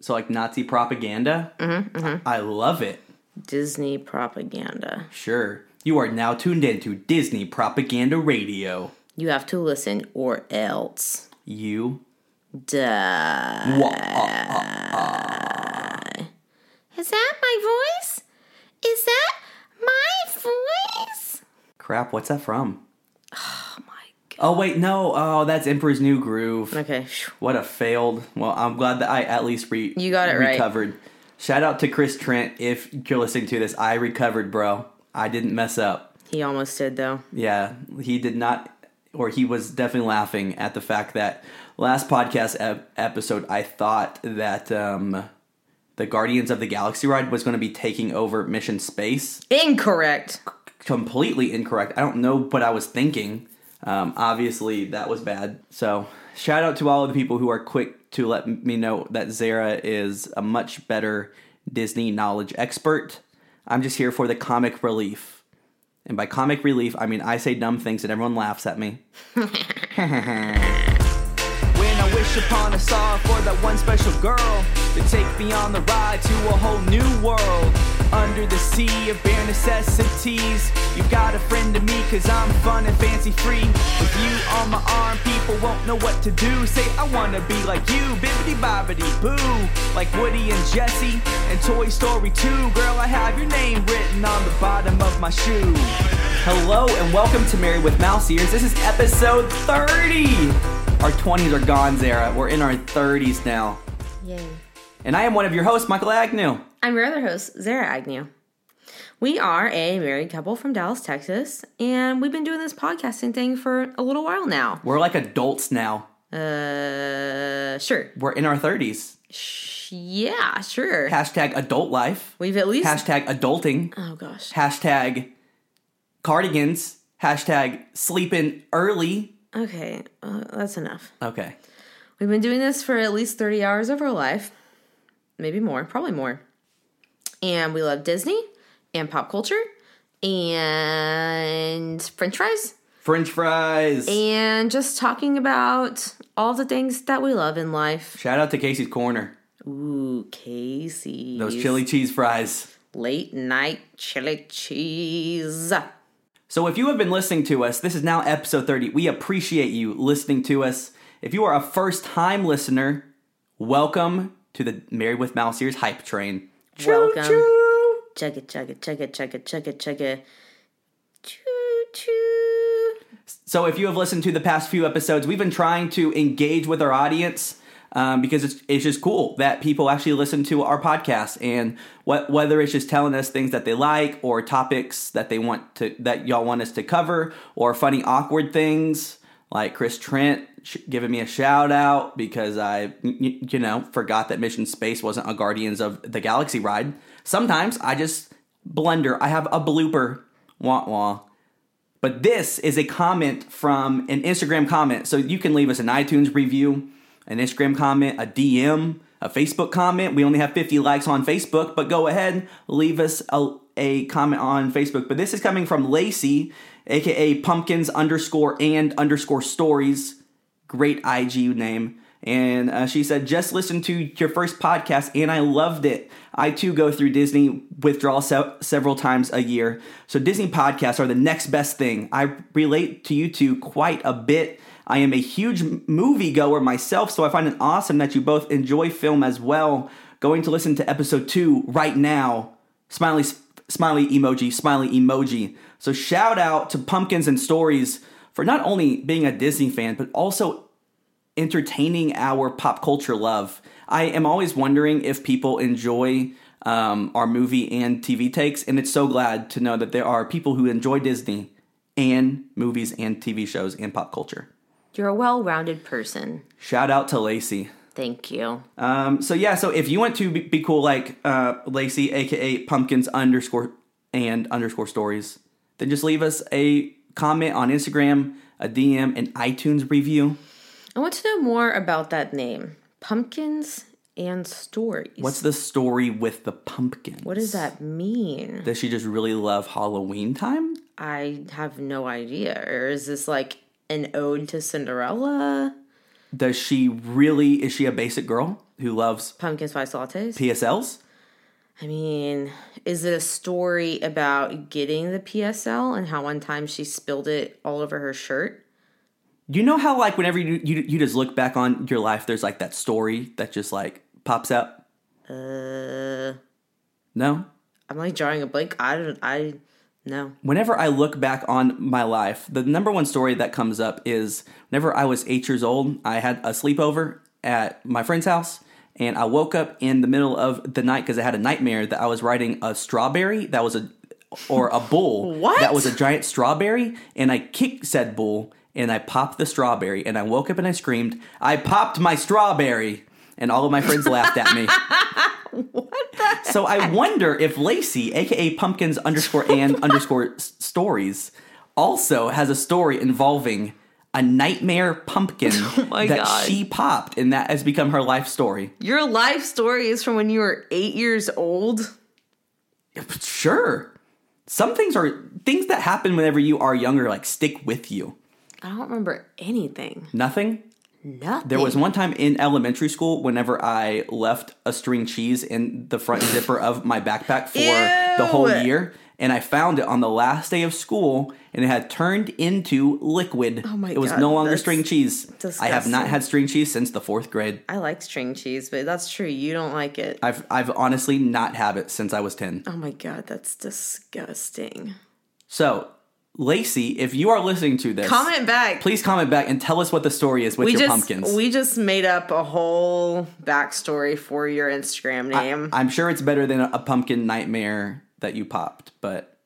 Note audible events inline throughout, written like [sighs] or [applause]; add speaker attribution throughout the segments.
Speaker 1: So like Nazi propaganda. Mm-hmm, I love it.
Speaker 2: Disney propaganda.
Speaker 1: Sure. You are now tuned in to Disney Propaganda Radio.
Speaker 2: You have to listen or else.
Speaker 1: You.
Speaker 2: Duh.
Speaker 1: Wha- uh, uh,
Speaker 2: Is that my voice? Is that my voice?
Speaker 1: crap, what's that from? [sighs]
Speaker 2: Oh.
Speaker 1: Oh, wait, no. Oh, that's Emperor's New Groove.
Speaker 2: Okay.
Speaker 1: What a failed. Well, I'm glad that I at least re-
Speaker 2: You got it right.
Speaker 1: recovered. Shout out to Chris Trent if you're listening to this. I recovered, bro. I didn't mess up.
Speaker 2: He almost did though.
Speaker 1: Yeah, he did not, or he was definitely laughing at the fact that last podcast ep- episode, I thought that um, the Guardians of the Galaxy ride was going to be taking over Mission Space.
Speaker 2: Incorrect.
Speaker 1: Completely incorrect. I don't know what I was thinking. Um, obviously, that was bad. So, shout out to all of the people who are quick to let me know that Zara is a much better Disney knowledge expert. I'm just here for the comic relief. And by comic relief, I mean I say dumb things and everyone laughs at me. [laughs] When I wish upon a star for that one special girl to take me on the ride to a whole new world. Under the sea of bare necessities, you got a friend to me cause I'm fun and fancy free. With you on my arm, people won't know what to do. Say, I wanna be like you, bibbity bobbity boo. Like Woody and Jesse and Toy Story 2. Girl, I have your name written on the bottom of my shoe. Hello and welcome to Married with Mouse Ears. This is episode 30. Our 20s are gone, Zara. We're in our 30s now.
Speaker 2: Yay.
Speaker 1: And I am one of your hosts, Michael Agnew.
Speaker 2: I'm your other host, Zara Agnew. We are a married couple from Dallas, Texas, and we've been doing this podcasting thing for a little while now.
Speaker 1: We're like adults now.
Speaker 2: Uh, sure.
Speaker 1: We're in our 30s.
Speaker 2: Sh- Yeah, sure.
Speaker 1: Hashtag adult life.
Speaker 2: We've at least.
Speaker 1: Hashtag adulting.
Speaker 2: oh gosh.
Speaker 1: Hashtag cardigans. Hashtag sleeping early.
Speaker 2: Okay, uh, that's enough.
Speaker 1: Okay.
Speaker 2: We've been doing this for at least 30 hours of our life, maybe more, probably more. And we love Disney and pop culture and french fries
Speaker 1: French fries.
Speaker 2: and just talking about all the things that we love in life.
Speaker 1: Shout out to Casey's Corner.
Speaker 2: Ooh, Casey.
Speaker 1: Those chili cheese fries.
Speaker 2: Late night chili cheese.
Speaker 1: So if you have been listening to us, this is now episode 30. We appreciate you listening to us. If you are a first time listener, welcome to the Married with Mouse Ears hype train.
Speaker 2: Welcome.
Speaker 1: Choo-choo.
Speaker 2: Chug it, chug it, chug it, chug it, chug it, chug it. Choo choo.
Speaker 1: So if you have listened to the past few episodes, we've been trying to engage with our audience um, because it's, it's just cool that people actually listen to our podcast and what, whether it's just telling us things that they like or topics that they want to that y'all want us to cover or funny awkward things like Chris Trent sh- giving me a shout out because I you know forgot that Mission Space wasn't a Guardians of the Galaxy ride. Sometimes I just blunder. I have a blooper. Wah wah. But this is a comment from an Instagram comment. So you can leave us an iTunes review, an Instagram comment, a DM, a Facebook comment. We only have 50 likes on Facebook, but go ahead, leave us a, a comment on Facebook. But this is coming from Lacey, aka pumpkins underscore and underscore stories. Great IG name. And uh, she said, just listen to your first podcast and I loved it. I too go through Disney withdrawal se- several times a year. So Disney podcasts are the next best thing. I relate to you two quite a bit. I am a huge movie goer myself, so I find it awesome that you both enjoy film as well. Going to listen to episode two right now. Smiley, smiley emoji, smiley emoji. So shout out to Pumpkins and Stories for not only being a Disney fan, but also entertaining our pop culture love. I am always wondering if people enjoy um, our movie and TV takes, and it's so glad to know that there are people who enjoy Disney and movies and TV shows and pop culture.
Speaker 2: You're a well rounded person.
Speaker 1: Shout out to Lacey.
Speaker 2: Thank you.
Speaker 1: Um, so yeah, so if you want to be, be cool like uh, Lacey, aka Pumpkins underscore and underscore stories, then just leave us a comment on Instagram, a DM, an iTunes review.
Speaker 2: I want to know more about that name Pumpkins and Stories.
Speaker 1: What's the story with the pumpkins?
Speaker 2: what does that mean?
Speaker 1: Does she just really love Halloween time?
Speaker 2: I have no idea. Or is this like an ode to Cinderella?
Speaker 1: Does she really? Is she a basic girl? who loves
Speaker 2: Pumpkin spice lattes.
Speaker 1: PSLs.
Speaker 2: I mean, is it a story about getting the PSL and how one time she spilled it all over her shirt?
Speaker 1: You know how like whenever you you, you just look back on your life, there's like that story that just like pops up.
Speaker 2: Uh,
Speaker 1: No.
Speaker 2: I'm like drawing a blank. I don't. I no.
Speaker 1: Whenever I look back on my life, the number one story that comes up is whenever I was eight years old, I had a sleepover at my friend's house, and I woke up in the middle of the night because I had a nightmare that I was riding a strawberry that was a or a bull [laughs]
Speaker 2: What?
Speaker 1: that was a giant strawberry, and I kicked said bull and I popped the strawberry, and I woke up and I screamed, "I popped my strawberry!" And all of my friends laughed at me. [laughs] What? So I wonder if Lacey, aka Pumpkins underscore and [laughs] underscore s- stories, also has a story involving a nightmare pumpkin [laughs]
Speaker 2: Oh my
Speaker 1: that
Speaker 2: God.
Speaker 1: she popped, and that has become her life story.
Speaker 2: Your life story is from when you were eight years old.
Speaker 1: Sure, some things are things that happen whenever you are younger, like stick with you.
Speaker 2: I don't remember anything.
Speaker 1: Nothing.
Speaker 2: Nothing.
Speaker 1: There was one time in elementary school whenever I left a string cheese in the front zipper of my backpack for the whole year, and I found it on the last day of school, and it had turned into liquid.
Speaker 2: Oh my
Speaker 1: It was
Speaker 2: God,
Speaker 1: no longer string cheese. I have not had string cheese since the fourth grade.
Speaker 2: I like string cheese, but that's true. You don't like it.
Speaker 1: I've I've honestly not had it since I was ten.
Speaker 2: Oh my god, that's disgusting.
Speaker 1: So, Lacey, if you are listening to this,
Speaker 2: Comment back.
Speaker 1: please comment back and tell us what the story is with
Speaker 2: we
Speaker 1: your
Speaker 2: just
Speaker 1: pumpkins.
Speaker 2: we just made up a whole backstory for your Instagram name.
Speaker 1: I'm sure it's better than a pumpkin nightmare that you popped, but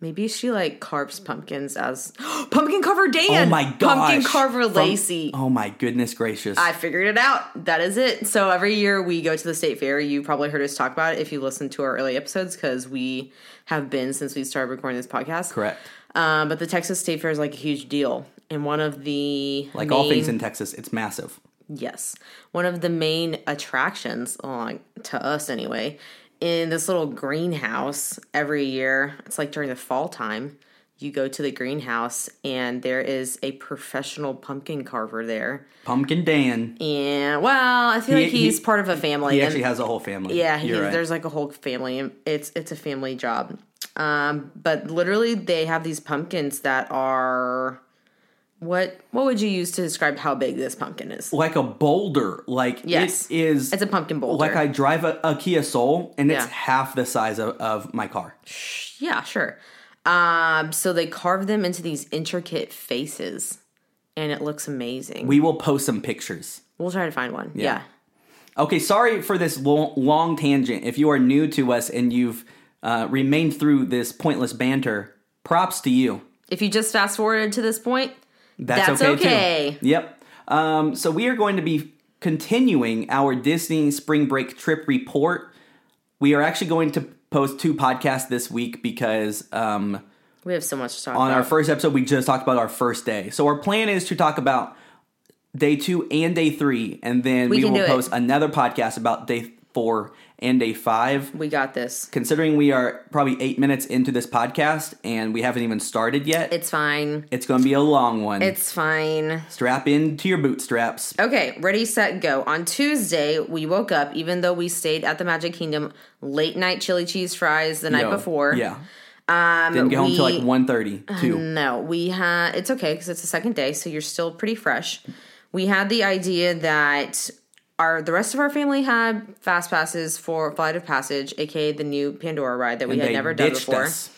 Speaker 2: Maybe she like carves pumpkins as [gasps] pumpkin carver Dan.
Speaker 1: Oh my gosh.
Speaker 2: Pumpkin carver
Speaker 1: From- Oh my goodness gracious.
Speaker 2: I figured it out. That is it. So every year we go to the state fair. You probably heard us talk about it if you listen to our early episodes because we have been since we started recording this podcast.
Speaker 1: Correct.
Speaker 2: Um, but the Texas State Fair is like a huge deal, and one of the
Speaker 1: Like all things in Texas, it's massive.
Speaker 2: Yes. One of the main attractions, uh, to us anyway, in this little greenhouse every year, it's like during the fall time, you go to the greenhouse and there is a professional pumpkin carver there.
Speaker 1: Pumpkin Dan.
Speaker 2: And well, I feel
Speaker 1: He-
Speaker 2: like he's
Speaker 1: he-
Speaker 2: part of a family.
Speaker 1: He
Speaker 2: and-
Speaker 1: actually has a whole family.
Speaker 2: yeah, he,
Speaker 1: You're right.
Speaker 2: there's like a whole family. and It's it's a family job. Um, but literally, they have these pumpkins that are what what would you use to describe how big this pumpkin is?
Speaker 1: like a boulder. Like
Speaker 2: Yes.
Speaker 1: it is
Speaker 2: It's a pumpkin boulder.
Speaker 1: like I drive a, a Kia Soul and it's
Speaker 2: Yeah.
Speaker 1: half the size of, of my car.
Speaker 2: Yeah, sure. Um, so they carve them into these intricate faces, and it looks amazing.
Speaker 1: We will post some pictures.
Speaker 2: we'll try to find one. Yeah.
Speaker 1: Okay, sorry for this long, long tangent. If you are new to us and you've uh, remained through this pointless banter, props to you.
Speaker 2: If you just fast forwarded to this point,
Speaker 1: That's,
Speaker 2: That's
Speaker 1: okay,
Speaker 2: okay.
Speaker 1: too. Yep. Um, so we are going to be continuing our Disney spring break trip report. We are actually going to post two podcasts this week because um,
Speaker 2: we have so much to talk
Speaker 1: on
Speaker 2: about.
Speaker 1: our first episode we just talked about our first day. So our plan is to talk about day two and day three, and then we,
Speaker 2: can
Speaker 1: will
Speaker 2: do it.
Speaker 1: post another podcast about day four and day five.
Speaker 2: we got this.
Speaker 1: Considering we are probably eight minutes into this podcast and we haven't even started yet,
Speaker 2: It's fine.
Speaker 1: it's going to be a long one.
Speaker 2: It's fine.
Speaker 1: Strap into your bootstraps.
Speaker 2: Okay, ready, set, go. On Tuesday, we woke up, even though we stayed at the Magic Kingdom, late night chili cheese fries the night
Speaker 1: Yo,
Speaker 2: before.
Speaker 1: Yeah. Um, Didn't get home till like
Speaker 2: we-
Speaker 1: 1.30, too.
Speaker 2: No, we had. It's okay because it's the second day, so you're still pretty fresh. We had the idea that our the rest of our family had fast passes for Flight of Passage, aka the new Pandora ride that we
Speaker 1: And
Speaker 2: had never done before.
Speaker 1: us.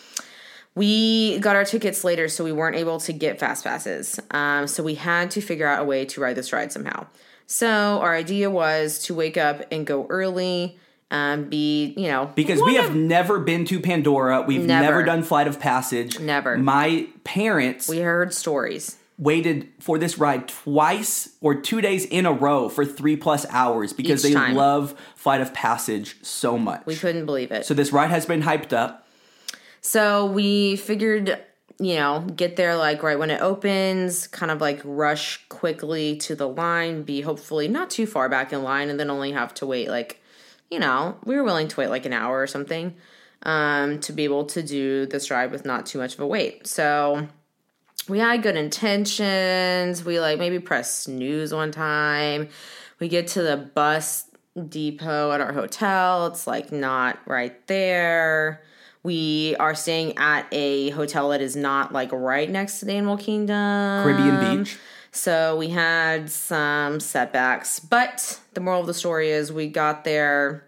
Speaker 2: We got our tickets later, so we weren't able to get fast passes. Um, so we had to figure out a way to ride this ride somehow. So our idea was to wake up and go early, um, be you know
Speaker 1: Because we have never been to Pandora. We've
Speaker 2: Never.
Speaker 1: never, done Flight of Passage.
Speaker 2: Never.
Speaker 1: My parents
Speaker 2: we heard stories.
Speaker 1: Waited for this ride twice or two days in a row for three plus hours because
Speaker 2: Each
Speaker 1: they
Speaker 2: time.
Speaker 1: love Flight of Passage so much.
Speaker 2: We couldn't believe it.
Speaker 1: so this ride has been hyped up.
Speaker 2: So we figured, you know, get there like right when it opens, kind of like rush quickly to the line, be hopefully not too far back in line, and then only have to wait like, you know, we were willing to wait like an hour or something um, to be able to do this ride with not too much of a wait. So we had good intentions. We like maybe press snooze one time. We get to the bus depot at our hotel. It's like not right there. We are staying at a hotel that is not like right next to the Animal Kingdom.
Speaker 1: Caribbean Beach.
Speaker 2: So we had some setbacks, but the moral of the story is we got there.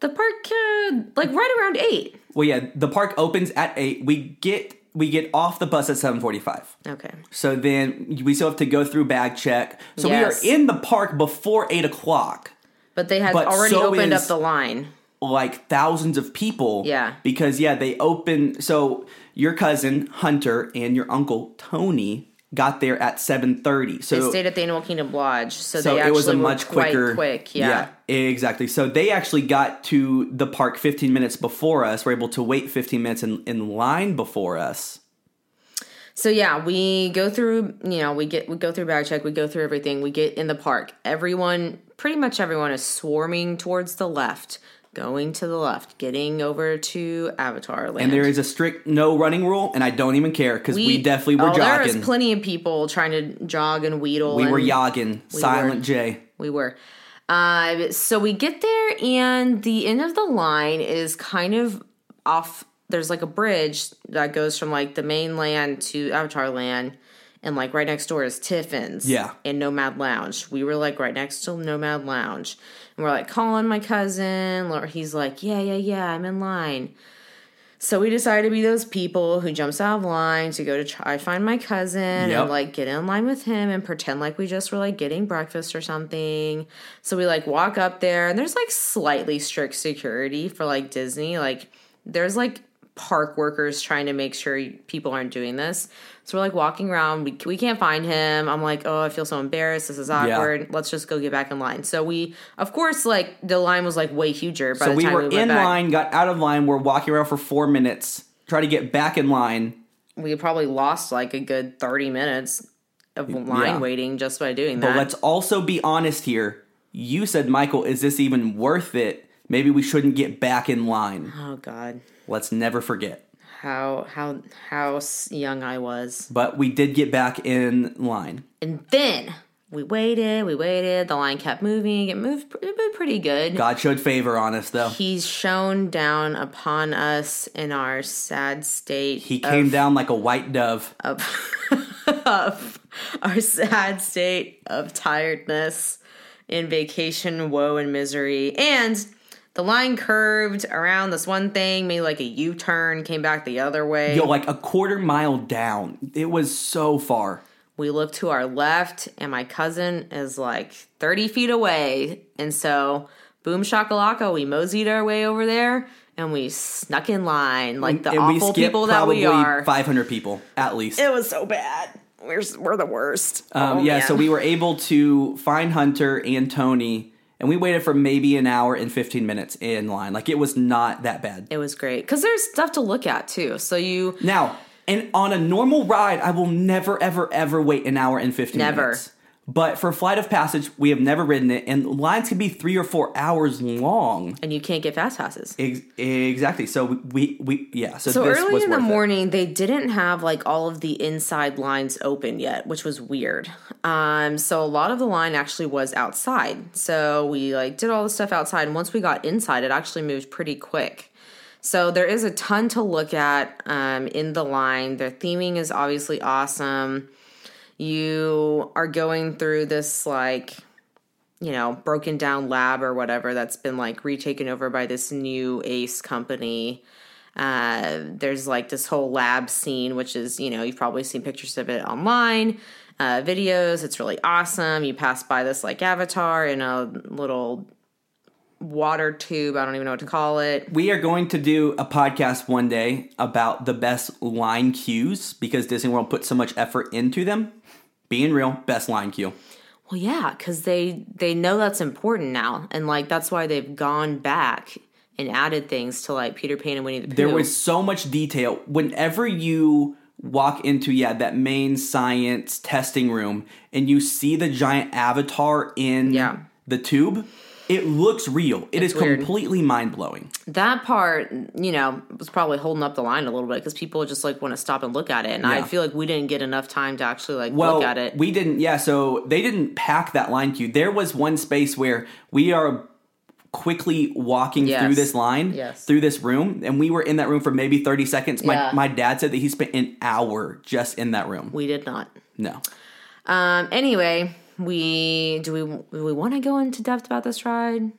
Speaker 2: The park, uh, like right around eight.
Speaker 1: Well, yeah, the park opens at eight. We get we get off the bus at seven forty five.
Speaker 2: Okay.
Speaker 1: So then we still have to go through bag check. So
Speaker 2: Yes.
Speaker 1: we are in the park before eight o'clock.
Speaker 2: But they had
Speaker 1: But
Speaker 2: already
Speaker 1: so
Speaker 2: opened up the line.
Speaker 1: like thousands of people.
Speaker 2: Yeah.
Speaker 1: Because yeah, they open so your cousin Hunter and your uncle Tony got there at 7:30. So
Speaker 2: They stayed at the Animal Kingdom Lodge, so,
Speaker 1: so
Speaker 2: they
Speaker 1: it was a much quicker
Speaker 2: quick. Yeah.
Speaker 1: exactly. So they actually got to the park 15 minutes before us. Were able to wait 15 minutes in, in line before us.
Speaker 2: So yeah, we go through, you know, we get we go through bag check, we go through everything, we get in the park. Everyone, pretty much everyone is swarming towards the left, going to the left, getting over to Avatar Land.
Speaker 1: And there is a strict no running rule, and I don't even care because we, definitely were
Speaker 2: oh, There was plenty of people trying to jog and wheedle.
Speaker 1: we were
Speaker 2: and-
Speaker 1: yogging. Silent J.
Speaker 2: We were. Uh, so we get there, and the end of the line is kind of off. There's like a bridge that goes from like the mainland to Avatar Land, and like right next door is Tiffins.
Speaker 1: Yeah.
Speaker 2: And Nomad Lounge. We were like right next to Nomad Lounge, and we're like calling my cousin. Or he's like, "Yeah, yeah, yeah, I'm in line." So we decided to be those people who jumps out of line to go to try find my cousin
Speaker 1: Yep.
Speaker 2: and like get in line with him and pretend like we just were like getting breakfast or something. So we like walk up there and there's like slightly strict security for like Disney. Like there's like park workers trying to make sure people aren't doing this. So we're like walking around. We, we can't find him. I'm like, oh, I feel so embarrassed. This is awkward. Let's just go get back in line. So we, of course, like the line was like way huger. By
Speaker 1: So
Speaker 2: the
Speaker 1: we were
Speaker 2: we
Speaker 1: in
Speaker 2: back.
Speaker 1: line, got out of line. We're walking around for four minutes, try to get back in line.
Speaker 2: we probably lost like a good 30 minutes of line
Speaker 1: Yeah.
Speaker 2: waiting just by doing that.
Speaker 1: But let's also be honest here. You said, Michael, is this even worth it? Maybe we shouldn't get back in line.
Speaker 2: oh god.
Speaker 1: Let's never forget.
Speaker 2: How how how s- young I was.
Speaker 1: But we did get back in line.
Speaker 2: And then we waited, we waited, the line kept moving. It moved it moved pretty good.
Speaker 1: God showed favor on us, though.
Speaker 2: He's shone down upon us in our sad state.
Speaker 1: He came
Speaker 2: of,
Speaker 1: down like a white dove.
Speaker 2: of, [laughs] of our sad state of tiredness in vacation woe and misery. And the line curved around this one thing, made like a U turn, came back the other way.
Speaker 1: Yo, like a quarter mile down. It was so far.
Speaker 2: we look to our left, and my cousin is like 30 feet away. And so, boom shakalaka, we moseyed our way over there and we snuck in line like the
Speaker 1: and
Speaker 2: awful people that we are.
Speaker 1: 500 people, at least.
Speaker 2: It was so bad. We're, we're the worst.
Speaker 1: Um,
Speaker 2: Oh,
Speaker 1: yeah,
Speaker 2: man.
Speaker 1: so we were able to find Hunter and Tony, and we waited for maybe an hour and 15 minutes in line. Like, it was not that bad.
Speaker 2: It was great because there's stuff to look at too. So you
Speaker 1: Now, and on a normal ride, I will never, ever, ever wait an hour and 15
Speaker 2: Never.
Speaker 1: minutes. But for Flight of Passage, we have never ridden it, and lines can be three or four hours long.
Speaker 2: and you can't get fast passes.
Speaker 1: Ex- exactly. So we, we, yeah. So,
Speaker 2: So early
Speaker 1: was
Speaker 2: in the
Speaker 1: worth it.
Speaker 2: morning, they didn't have like all of the inside lines open yet, which was weird. Um, so a lot of the line actually was outside. So we like did all the stuff outside, and once we got inside, it actually moved pretty quick. So there is a ton to look at um, in the line. Their theming is obviously awesome. You are going through this like you know, broken down lab or whatever that's been like retaken over by this new Ace company. Uh, there's like this whole lab scene, which is, you know, you've probably seen pictures of it online, uh, videos. It's really awesome. You pass by this like avatar in a little water tube. I don't even know what to call it.
Speaker 1: We are going to do a podcast one day about the best line cues because Disney World put so much effort into them. Being real, best line cue.
Speaker 2: Well, yeah, because they they know that's important now, and like that's why they've gone back and added things to like Peter Pan and Winnie the Pooh.
Speaker 1: There was so much detail. Whenever you walk into yeah that main science testing room and you see the giant avatar in
Speaker 2: Yeah.
Speaker 1: the tube, It looks real. It is
Speaker 2: It's weird.
Speaker 1: completely mind blowing.
Speaker 2: that part, you know, was probably holding up the line a little bit because people just like want to stop and look at it, and I feel like we didn't get enough time to actually like
Speaker 1: Well,
Speaker 2: look at it.
Speaker 1: we didn't. Yeah, so they didn't pack that line queue. There was one space where we are quickly walking
Speaker 2: Yes.
Speaker 1: through this line,
Speaker 2: Yes.
Speaker 1: through this room, and we were in that room for maybe thirty seconds. My
Speaker 2: Yeah.
Speaker 1: my dad said that he spent an hour just in that room.
Speaker 2: we did not.
Speaker 1: No.
Speaker 2: Um. Anyway, we do we do we want to go into depth about this ride?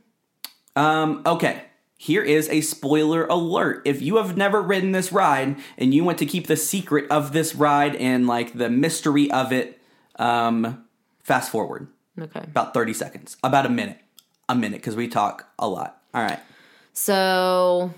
Speaker 1: Um, okay. Here is a spoiler alert. If you have never ridden this ride and you want to keep the secret of this ride and like the mystery of it, um, fast forward
Speaker 2: Okay.
Speaker 1: about 30 seconds, about a minute, a minute, because we talk a lot. All right.
Speaker 2: So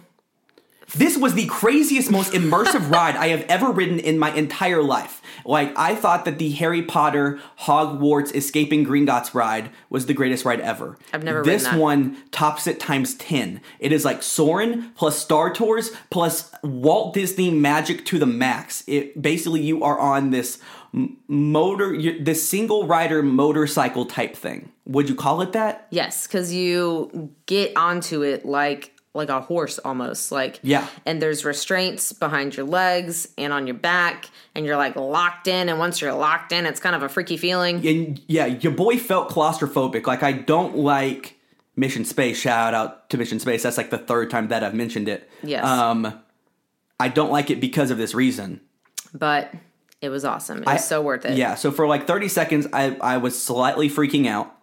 Speaker 1: This was the craziest, most immersive [laughs] ride I have ever ridden in my entire life. Like, I thought that the Harry Potter Hogwarts Escaping Gringotts ride was the greatest ride ever.
Speaker 2: I've never ridden
Speaker 1: This one tops it times 10. It is like Soarin' plus Star Tours plus Walt Disney Magic to the max. It basically you are on this motor this single rider motorcycle type thing. Would you call it that?
Speaker 2: yes, because you get onto it like like a horse almost like
Speaker 1: Yeah.
Speaker 2: and there's restraints behind your legs and on your back and you're like locked in and once you're locked in it's kind of a freaky feeling
Speaker 1: and yeah, your boy felt claustrophobic. Like I don't like Mission Space. Shout out to Mission Space. That's like the third time that I've mentioned it.
Speaker 2: Yes.
Speaker 1: Um, I don't like it because of this reason.
Speaker 2: but it was awesome it was so worth it
Speaker 1: Yeah. So for like 30 seconds, I I was slightly freaking out.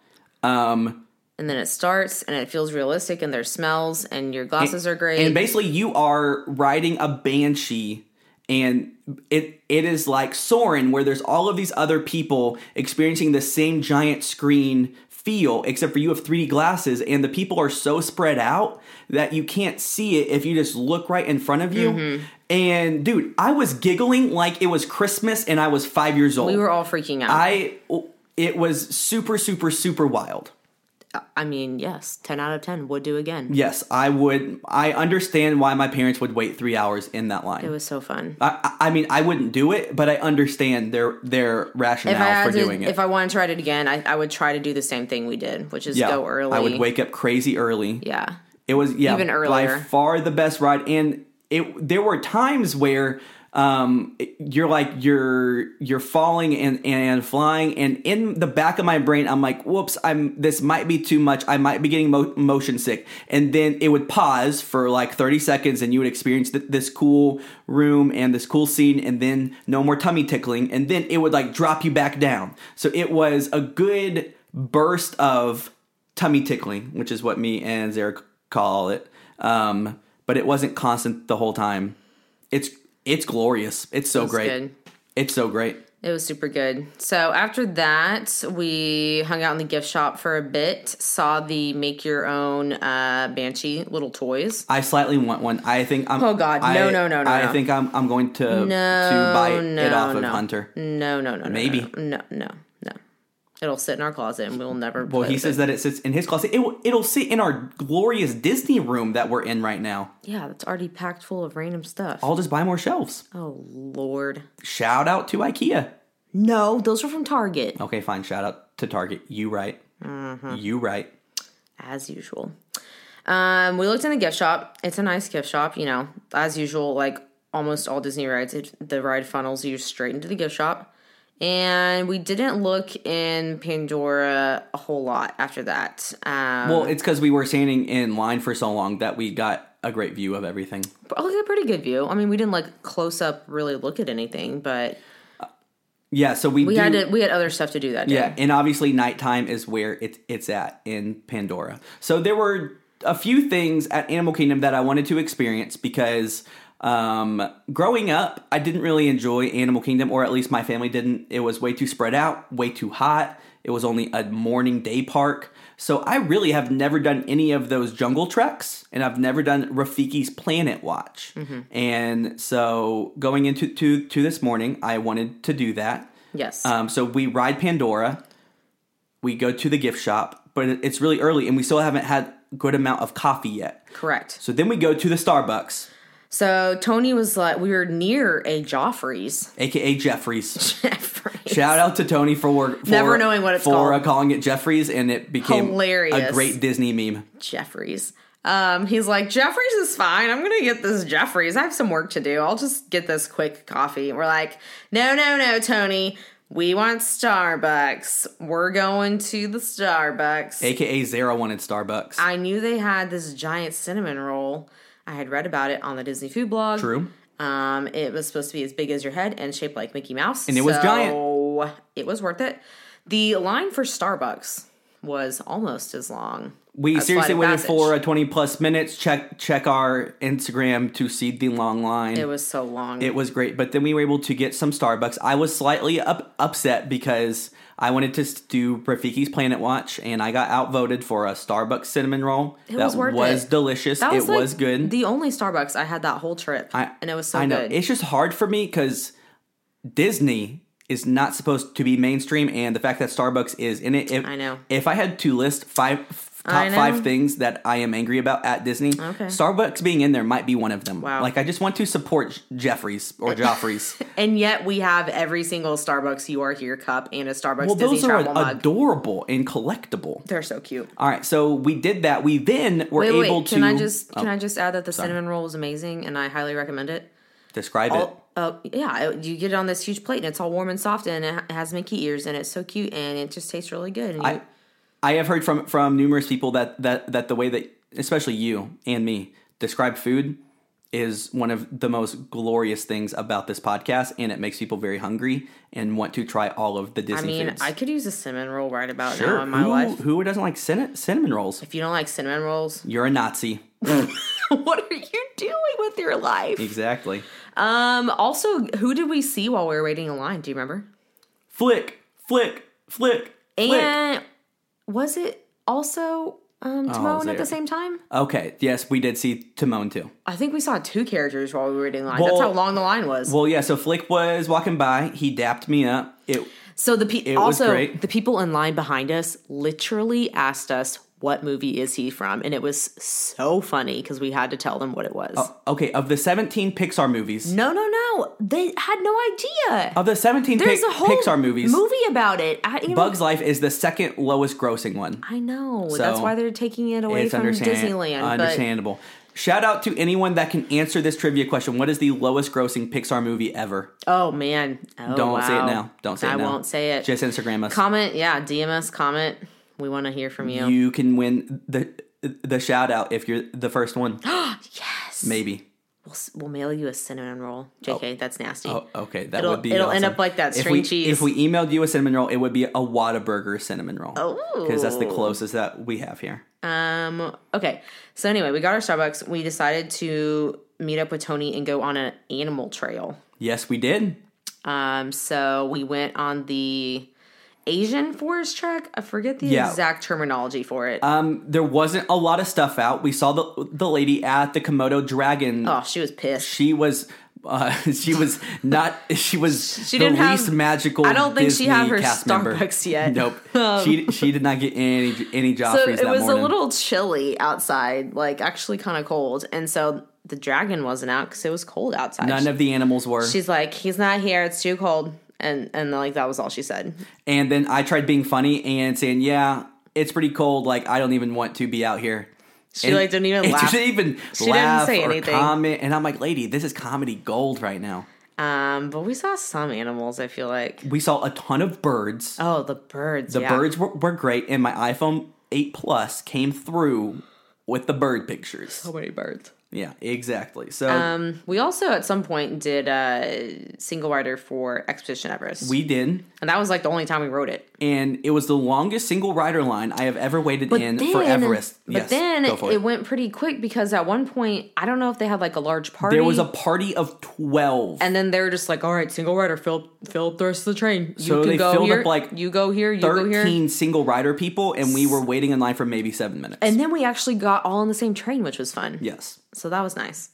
Speaker 1: Um,
Speaker 2: and then it starts and it feels realistic and there's smells and your glasses are great
Speaker 1: and basically you are riding a banshee and it it is like Soarin' where there's all of these other people experiencing the same giant screen feel except for you have 3D glasses and the people are so spread out that you can't see it if you just look right in front of you.
Speaker 2: Mm-hmm.
Speaker 1: And dude, I was giggling like it was Christmas and I was 5 years old.
Speaker 2: we were all freaking out
Speaker 1: I it was super super super wild.
Speaker 2: I mean, yes, 10 out of 10 would do again.
Speaker 1: Yes, I would I understand why my parents would wait 3 hours in that line.
Speaker 2: It was so fun.
Speaker 1: I, I mean, I wouldn't do it, but I understand their their rationale
Speaker 2: If I had
Speaker 1: for
Speaker 2: to,
Speaker 1: doing it.
Speaker 2: if I wanted to write it again, I, I would try to do the same thing we did, which is
Speaker 1: yeah,
Speaker 2: go early.
Speaker 1: I would wake up crazy early.
Speaker 2: Yeah.
Speaker 1: It was yeah,
Speaker 2: Even
Speaker 1: by
Speaker 2: earlier.
Speaker 1: far the best ride, and it. There were times where um you're like you're you're falling and and flying and in the back of my brain i'm like whoops i'm this might be too much. I might be getting mo- motion sick. And then it would pause for like 30 seconds and you would experience th- this cool room and this cool scene and then no more tummy tickling and then it would like drop you back down. So it was a good burst of tummy tickling which is what me and Zarek call it. Um but it wasn't constant the whole time. It's it's glorious. It's so great.
Speaker 2: good.
Speaker 1: It's so great.
Speaker 2: It was super good. So after that, we hung out in the gift shop for a bit, saw the make your own uh, Banshee little toys.
Speaker 1: I slightly want one. I think I'm.
Speaker 2: Oh, God. No,
Speaker 1: I,
Speaker 2: no, no, no,
Speaker 1: I
Speaker 2: no.
Speaker 1: think I'm. I'm going to
Speaker 2: No,
Speaker 1: to buy it
Speaker 2: no,
Speaker 1: off of
Speaker 2: no.
Speaker 1: Hunter.
Speaker 2: No, no, no, no.
Speaker 1: Maybe.
Speaker 2: No, no, no. It'll sit in our closet and we'll never.
Speaker 1: Well, he says
Speaker 2: it.
Speaker 1: that it sits in his closet. It will, it'll sit in our glorious Disney room that we're in right now.
Speaker 2: Yeah, that's already packed full of random stuff.
Speaker 1: I'll just buy more shelves.
Speaker 2: Oh, Lord.
Speaker 1: Shout out to IKEA.
Speaker 2: No, those are from Target,
Speaker 1: Okay, fine. Shout out to Target. You right.
Speaker 2: Mm-hmm.
Speaker 1: You right.
Speaker 2: as usual. Um, we looked in the gift shop. It's a nice gift shop, you know, as usual, like almost all Disney rides, it, the ride funnels you straight into the gift shop. And we didn't look in Pandora a whole lot after that. Um,
Speaker 1: Well, it's because we were standing in line for so long that we got a great view of everything.
Speaker 2: oh, a pretty good view. I mean, we didn't like close up really look at anything, but
Speaker 1: Yeah, so we
Speaker 2: we
Speaker 1: do,
Speaker 2: had to, we had other stuff to do that day.
Speaker 1: Yeah, and obviously nighttime is where it, it's at in Pandora. So there were a few things at Animal Kingdom that I wanted to experience because um, growing up, I didn't really enjoy Animal Kingdom, or at least my family didn't. It was way too spread out, way too hot. It was only a morning day park. So I really have never done any of those jungle treks, and I've never done Rafiki's Planet Watch. And so going into to, to this morning, I wanted to do that.
Speaker 2: Yes.
Speaker 1: Um, so we ride Pandora. We go to the gift shop, but it's really early, and we still haven't had good amount of coffee yet.
Speaker 2: Correct.
Speaker 1: So then we go to the Starbucks.
Speaker 2: So Tony was like, we were near a Joffrey's.
Speaker 1: aka Jeffries. [laughs]
Speaker 2: Jeffrey's.
Speaker 1: Shout out to Tony for, for
Speaker 2: Never knowing what it's
Speaker 1: for
Speaker 2: called.
Speaker 1: Calling it Jeffries, and it became
Speaker 2: Hilarious.
Speaker 1: a great Disney meme.
Speaker 2: Jeffrey's. Um, he's like, Jeffrey's is fine. I'm gonna get this Jeffrey's. I have some work to do. I'll just get this quick coffee. And we're like, no, no, no, Tony. We want Starbucks. We're going to the Starbucks.
Speaker 1: AKA Zara wanted Starbucks.
Speaker 2: I knew they had this giant cinnamon roll. I had read about it on the Disney food blog.
Speaker 1: True.
Speaker 2: Um, it was supposed to be as big as your head and shaped like Mickey Mouse.
Speaker 1: And it was giant.
Speaker 2: It was worth it. The line for Starbucks was almost as long.
Speaker 1: We
Speaker 2: as
Speaker 1: seriously waited
Speaker 2: Passage.
Speaker 1: for a 20 plus minutes. Check check our Instagram to see the long line.
Speaker 2: It was so long.
Speaker 1: It was great, but then we were able to get some Starbucks. I was slightly up, upset because I wanted to do Rafiki's Planet Watch, and I got outvoted for a Starbucks cinnamon roll.
Speaker 2: It
Speaker 1: that
Speaker 2: was worth
Speaker 1: was
Speaker 2: it.
Speaker 1: delicious.
Speaker 2: that was
Speaker 1: it
Speaker 2: like
Speaker 1: was good.
Speaker 2: The only Starbucks I had that whole trip,
Speaker 1: I,
Speaker 2: and it was so
Speaker 1: I know
Speaker 2: good.
Speaker 1: it's just hard for me because Disney is not supposed to be mainstream, and the fact that Starbucks is in it. If,
Speaker 2: I know.
Speaker 1: If I had to list five top five things that I am angry about at Disney,
Speaker 2: Okay.
Speaker 1: Starbucks being in there might be one of them.
Speaker 2: Wow.
Speaker 1: Like I just want to support Jeffries or [laughs] Joffrey's.
Speaker 2: and yet we have every single Starbucks you are here cup and a Starbucks
Speaker 1: well,
Speaker 2: Disney
Speaker 1: those are
Speaker 2: mug.
Speaker 1: adorable and collectible.
Speaker 2: They're so cute.
Speaker 1: All right, so we did that. We then were
Speaker 2: Wait, wait,
Speaker 1: able
Speaker 2: wait.
Speaker 1: to
Speaker 2: Can I just can
Speaker 1: oh,
Speaker 2: I just add that the cinnamon roll was amazing and I highly recommend it.
Speaker 1: describe it.
Speaker 2: Oh, uh, yeah, you get it on this huge plate and it's all warm and soft and it it has Mickey ears and it's so cute and it just tastes really good. And you,
Speaker 1: I, I have heard from from numerous people that that that the way that especially you and me describe food is one of the most glorious things about this podcast, and it makes people very hungry and want to try all of the Disney.
Speaker 2: I mean,
Speaker 1: foods.
Speaker 2: I could use a cinnamon roll right about
Speaker 1: sure,
Speaker 2: now in my
Speaker 1: who,
Speaker 2: life.
Speaker 1: who doesn't like cinnamon, cinnamon rolls?
Speaker 2: If you don't like cinnamon rolls,
Speaker 1: You're a Nazi. [laughs]
Speaker 2: what are you doing with your life?
Speaker 1: exactly.
Speaker 2: Um. Also, who did we see while we were waiting in line? Do you remember?
Speaker 1: Flick, flick, flick, flick.
Speaker 2: Was it also um, Timon
Speaker 1: there.
Speaker 2: at the same time?
Speaker 1: Okay, yes, we did see Timon too.
Speaker 2: I think we saw two characters while we were in line. That's how long the line was.
Speaker 1: Well, yeah. So Flick was walking by. He dapped me up. It
Speaker 2: so the pe- also the people in line behind us literally asked us what movie is he from, and it was so funny because we had to tell them what it was.
Speaker 1: Oh, okay. Of the 17 Pixar movies,
Speaker 2: No, no, no. They had no idea.
Speaker 1: of the 17
Speaker 2: There's a whole
Speaker 1: Pixar movies,
Speaker 2: movie about it. I, you know,
Speaker 1: Bugs Life is the second lowest grossing one.
Speaker 2: I know.
Speaker 1: So,
Speaker 2: That's why they're taking it away
Speaker 1: it's
Speaker 2: from Disneyland.
Speaker 1: Understandable. Shout out to anyone that can answer this trivia question. What is the lowest grossing Pixar movie ever?
Speaker 2: oh man, oh,
Speaker 1: Don't say it now. Don't say it
Speaker 2: I
Speaker 1: now.
Speaker 2: won't say it.
Speaker 1: Just Instagram us.
Speaker 2: comment, yeah, DM us, comment. We want to hear from you.
Speaker 1: you can win the the shout out if you're the first one. [gasps]
Speaker 2: yes,
Speaker 1: Maybe.
Speaker 2: We'll, we'll mail you a cinnamon roll. JK, that's nasty.
Speaker 1: Oh, okay. That
Speaker 2: It'll-
Speaker 1: would be.
Speaker 2: it'll end up like that
Speaker 1: If
Speaker 2: string
Speaker 1: we,
Speaker 2: cheese.
Speaker 1: If we emailed you a cinnamon roll, it would be a Whataburger cinnamon roll.
Speaker 2: Oh.
Speaker 1: because that's the closest that we have here.
Speaker 2: Um. Okay. So anyway, we got our Starbucks. We decided to meet up with Tony and go on an animal trail.
Speaker 1: Yes, we did.
Speaker 2: Um. So we went on the Asian forest trek. I forget the
Speaker 1: Yeah.
Speaker 2: exact terminology for it.
Speaker 1: Um, there wasn't a lot of stuff out. We saw the the lady at the Komodo dragon.
Speaker 2: oh, she was pissed.
Speaker 1: She was. Uh, [laughs] she was not. She was
Speaker 2: She
Speaker 1: the
Speaker 2: didn't have-
Speaker 1: least magical.
Speaker 2: I don't think she had her
Speaker 1: cast member.
Speaker 2: Starbucks yet. [laughs]
Speaker 1: Nope. [laughs]
Speaker 2: Um,
Speaker 1: she she did not get any any Joffreys
Speaker 2: so it was
Speaker 1: morning.
Speaker 2: a little chilly outside, like actually kind of cold, and so the dragon wasn't out because it was cold outside.
Speaker 1: None of the animals were.
Speaker 2: She's like, he's not here. It's too cold, and and like that was all she said.
Speaker 1: And then I tried being funny and saying, "Yeah, it's pretty cold. Like I don't even want to be out here."
Speaker 2: She
Speaker 1: And
Speaker 2: like didn't even [laughs] laugh.
Speaker 1: She didn't even
Speaker 2: She didn't say
Speaker 1: or
Speaker 2: anything.
Speaker 1: comment. And I'm like, "Lady, this is comedy gold right now."
Speaker 2: Um, but we saw some animals. I feel like.
Speaker 1: We saw a ton of birds.
Speaker 2: Oh, the birds.
Speaker 1: the
Speaker 2: yeah.
Speaker 1: birds were, were great, and my iPhone 8 Plus came through with the bird pictures.
Speaker 2: So many birds.
Speaker 1: Yeah, exactly. So
Speaker 2: Um, we also at some point did a single rider for Expedition Everest,
Speaker 1: we did,
Speaker 2: and that was like the only time we rode it.
Speaker 1: and it was the longest single rider line I have ever waited in for Everest.
Speaker 2: But
Speaker 1: yes,
Speaker 2: then it
Speaker 1: it.
Speaker 2: went pretty quick because at one point I don't know if they had like a large party.
Speaker 1: There was a party of 12.
Speaker 2: and then they were just like, "All right, single rider, fill fill up the rest of the train. You
Speaker 1: So
Speaker 2: can
Speaker 1: they
Speaker 2: go
Speaker 1: filled up,
Speaker 2: here,
Speaker 1: like,
Speaker 2: you go here, you go here."
Speaker 1: 13 single rider people, and we were waiting in line for maybe seven minutes.
Speaker 2: And then we actually got all on the same train, which was fun.
Speaker 1: yes.
Speaker 2: So that was nice.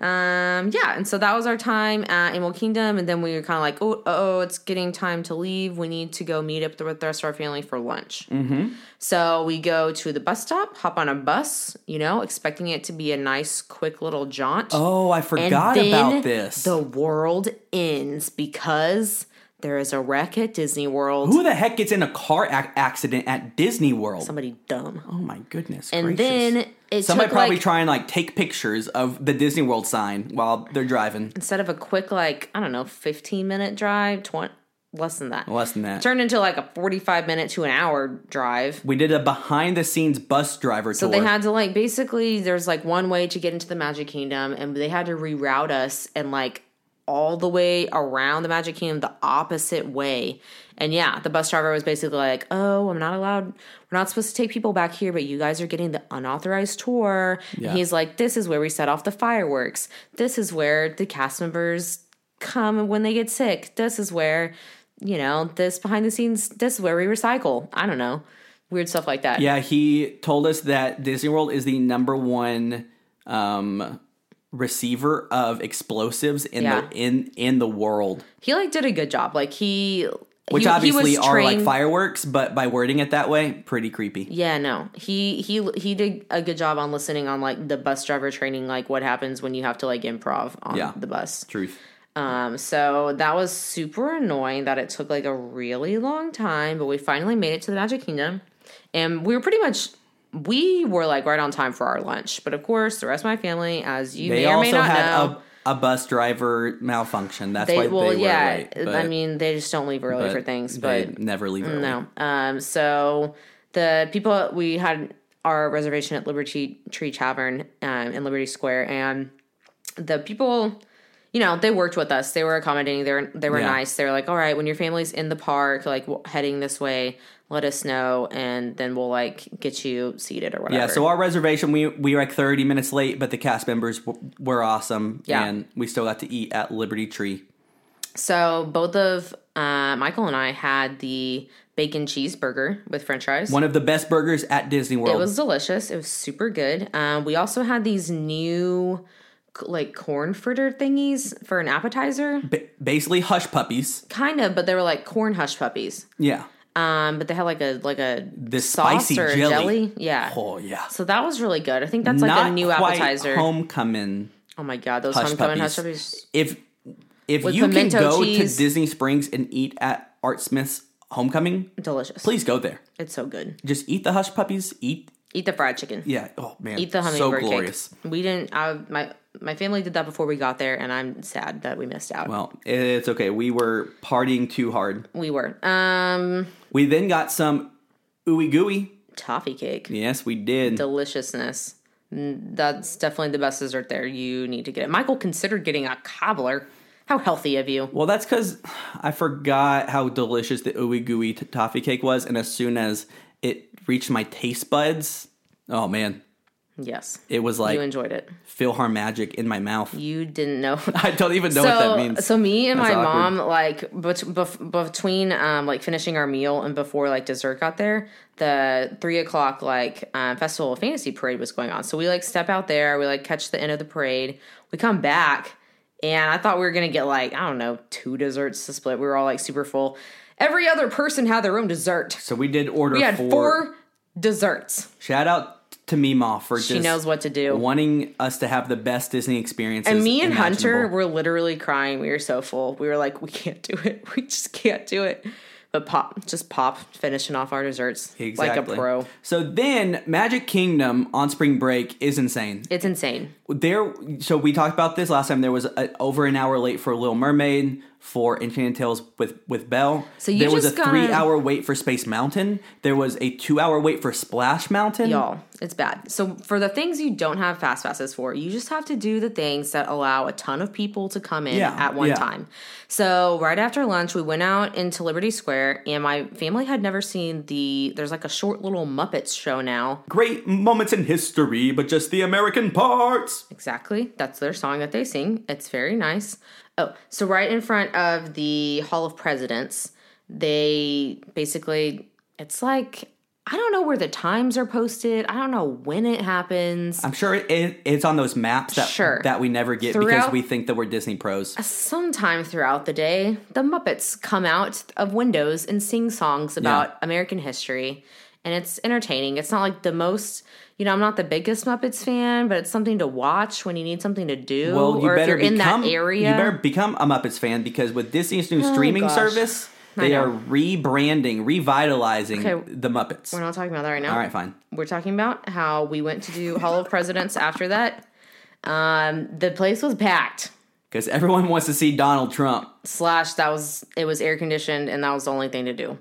Speaker 2: Um, yeah, and so that was our time at Animal Kingdom, and then we were kind of like, oh, oh, it's getting time to leave. We need to go meet up with the rest of our family for lunch. Mm-hmm. So we go to the bus stop, hop on a bus, you know, expecting it to be a nice, quick little jaunt.
Speaker 1: Oh, I forgot about this.
Speaker 2: The world ends because there is a wreck at Disney World.
Speaker 1: Who the heck gets in a car ac- accident at Disney World?
Speaker 2: Somebody dumb.
Speaker 1: oh my goodness.
Speaker 2: And
Speaker 1: gracious.
Speaker 2: then it
Speaker 1: somebody
Speaker 2: took
Speaker 1: probably
Speaker 2: like,
Speaker 1: try and like take pictures of the Disney World sign while they're driving.
Speaker 2: instead of a quick like I don't know, fifteen minute drive, twenty less than that.
Speaker 1: Less than that.
Speaker 2: Turned into like a forty five minute to an hour drive.
Speaker 1: We did a behind the scenes bus driver
Speaker 2: So
Speaker 1: tour.
Speaker 2: they had to like basically there's like one way to get into the Magic Kingdom and they had to reroute us and like all the way around the Magic Kingdom the opposite way. And yeah, the bus driver was basically like, "Oh, I'm not allowed. We're not supposed to take people back here, but you guys are getting the unauthorized tour."
Speaker 1: Yeah.
Speaker 2: And he's like, "This is where we set off the fireworks. This is where the cast members come when they get sick. This is where, you know, this behind the scenes. This is where we recycle. I don't know, weird stuff like that.
Speaker 1: yeah, he told us that Disney World is the number one um, receiver of explosives in
Speaker 2: Yeah.
Speaker 1: the in in the world.
Speaker 2: he like did a good job. Like he,
Speaker 1: Which
Speaker 2: he, he
Speaker 1: obviously
Speaker 2: was
Speaker 1: are like fireworks, but by wording it that way, pretty creepy.
Speaker 2: Yeah, no, he he he did a good job on listening on like the bus driver training, like what happens when you have to like improv on
Speaker 1: Yeah.
Speaker 2: the bus.
Speaker 1: Truth.
Speaker 2: Um, so that was super annoying that it took like a really long time, but we finally made it to the Magic Kingdom, and we were pretty much. We were like right on time for our lunch, but of course, the rest of my family, as you
Speaker 1: They
Speaker 2: may or may
Speaker 1: also
Speaker 2: not
Speaker 1: had
Speaker 2: know,
Speaker 1: a, a bus driver malfunction. That's
Speaker 2: they
Speaker 1: why
Speaker 2: well,
Speaker 1: they were
Speaker 2: yeah.
Speaker 1: late.
Speaker 2: I mean, they just don't leave early
Speaker 1: but
Speaker 2: for things,
Speaker 1: they
Speaker 2: but
Speaker 1: never leave early.
Speaker 2: No. Um, so the people we had our reservation at Liberty Tree Tavern um, in Liberty Square, and the people, you know, they worked with us. They were accommodating. They were they were
Speaker 1: Yeah.
Speaker 2: nice. They were like, all right, when your family's in the park, like w- heading this way, let us know, and then we'll like get you seated or whatever.
Speaker 1: Yeah, so our reservation, we we were like 30 minutes late, but the cast members w- were awesome.
Speaker 2: Yeah.
Speaker 1: And we still got to eat at Liberty Tree.
Speaker 2: so both of uh, Michael and I had the bacon cheeseburger with French fries.
Speaker 1: One of the best burgers at Disney World.
Speaker 2: It was delicious. It was super good. Um, we also had these new like corn fritter thingies for an appetizer,
Speaker 1: Ba- basically hush puppies.
Speaker 2: kind of, but they were like corn hush puppies.
Speaker 1: Yeah.
Speaker 2: Um, but they had like a like a
Speaker 1: the
Speaker 2: sauce
Speaker 1: spicy
Speaker 2: or
Speaker 1: jelly.
Speaker 2: jelly. Yeah.
Speaker 1: Oh, yeah.
Speaker 2: So that was really good. I think that's like
Speaker 1: Not
Speaker 2: a new appetizer.
Speaker 1: homecoming
Speaker 2: oh my god, those
Speaker 1: hush
Speaker 2: homecoming
Speaker 1: puppies.
Speaker 2: hush puppies.
Speaker 1: If if
Speaker 2: With
Speaker 1: you can go
Speaker 2: cheese.
Speaker 1: to Disney Springs and eat at Art Smith's homecoming,
Speaker 2: Delicious.
Speaker 1: please go there.
Speaker 2: It's so good.
Speaker 1: Just eat the hush puppies. Eat
Speaker 2: Eat the fried chicken.
Speaker 1: yeah. Oh man,
Speaker 2: Eat the
Speaker 1: so
Speaker 2: hummingbird
Speaker 1: glorious.
Speaker 2: cake. We didn't. I, my my family did that before we got there, and I'm sad that we missed out.
Speaker 1: Well, it's okay. We were partying too hard.
Speaker 2: we were. Um,
Speaker 1: We then got some ooey gooey.
Speaker 2: toffee cake.
Speaker 1: Yes, we did.
Speaker 2: deliciousness. That's definitely the best dessert there. You need to get it. Michael considered getting a cobbler. How healthy of you.
Speaker 1: Well, that's because I forgot how delicious the ooey gooey t- toffee cake was, and as soon as it reached my taste buds, oh man,
Speaker 2: Yes.
Speaker 1: it was like
Speaker 2: you enjoyed it.
Speaker 1: PhilharMagic in my mouth.
Speaker 2: You didn't know. [laughs]
Speaker 1: I don't even know
Speaker 2: so,
Speaker 1: what that means.
Speaker 2: so me and
Speaker 1: That's
Speaker 2: my
Speaker 1: awkward.
Speaker 2: mom, like bet- bef- between um like finishing our meal and before like dessert got there, the three o'clock like um, festival of fantasy parade was going on. So we like step out there, we like catch the end of the parade. We come back, and I thought we were gonna get like I don't know two desserts to split. We were all like super full. Every other person had their own dessert.
Speaker 1: so we did order
Speaker 2: We had
Speaker 1: four.
Speaker 2: four desserts.
Speaker 1: Shout out to Mima for
Speaker 2: She knows what to do.
Speaker 1: wanting us to have the best Disney experience.
Speaker 2: And me and Hunter were literally crying. We were so full. We were like, we can't do it. [laughs] We just can't do it. But Pop, just Pop finishing off our desserts
Speaker 1: exactly
Speaker 2: like a pro.
Speaker 1: So then, Magic Kingdom on spring break is insane.
Speaker 2: It's insane.
Speaker 1: there so we talked about this last time there was a, over an hour late for little mermaid for enchanted tales with with belle
Speaker 2: So you
Speaker 1: there was a
Speaker 2: got-
Speaker 1: three hour wait for space mountain there was a two hour wait for splash mountain
Speaker 2: Y'all, it's bad. So for the things you don't have fast passes for, you just have to do the things that allow a ton of people to come in
Speaker 1: Yeah,
Speaker 2: at one
Speaker 1: yeah.
Speaker 2: time. So right after lunch, we went out into Liberty Square, and my family had never seen the. There's like a short little Muppets show now.
Speaker 1: great moments in history but just the american parts
Speaker 2: Exactly. That's their song that they sing. It's very nice. Oh, so right in front of the Hall of Presidents, they basically it's like I don't know where the times are posted. I don't know when it happens.
Speaker 1: I'm sure it, it's on those maps that
Speaker 2: Sure.
Speaker 1: that we never get because we think that we're Disney pros.
Speaker 2: Uh, sometime throughout the day, the Muppets come out of windows and sing songs about American history. And it's entertaining. It's not like the most, you know, I'm not the biggest Muppets fan, but it's something to watch when you need something to do.
Speaker 1: Well, you
Speaker 2: or
Speaker 1: better
Speaker 2: if you're in
Speaker 1: become
Speaker 2: that area.
Speaker 1: you better become a Muppets fan because with Disney's new streaming
Speaker 2: gosh.
Speaker 1: service, they are rebranding, revitalizing
Speaker 2: Okay.
Speaker 1: the Muppets.
Speaker 2: We're not talking about that right now.
Speaker 1: All right, fine.
Speaker 2: We're talking about how we went to do Hall of Presidents after that. Um, the place was packed.
Speaker 1: Because everyone wants to see Donald Trump.
Speaker 2: Slash, that was it was air conditioned, and that was the only thing to do.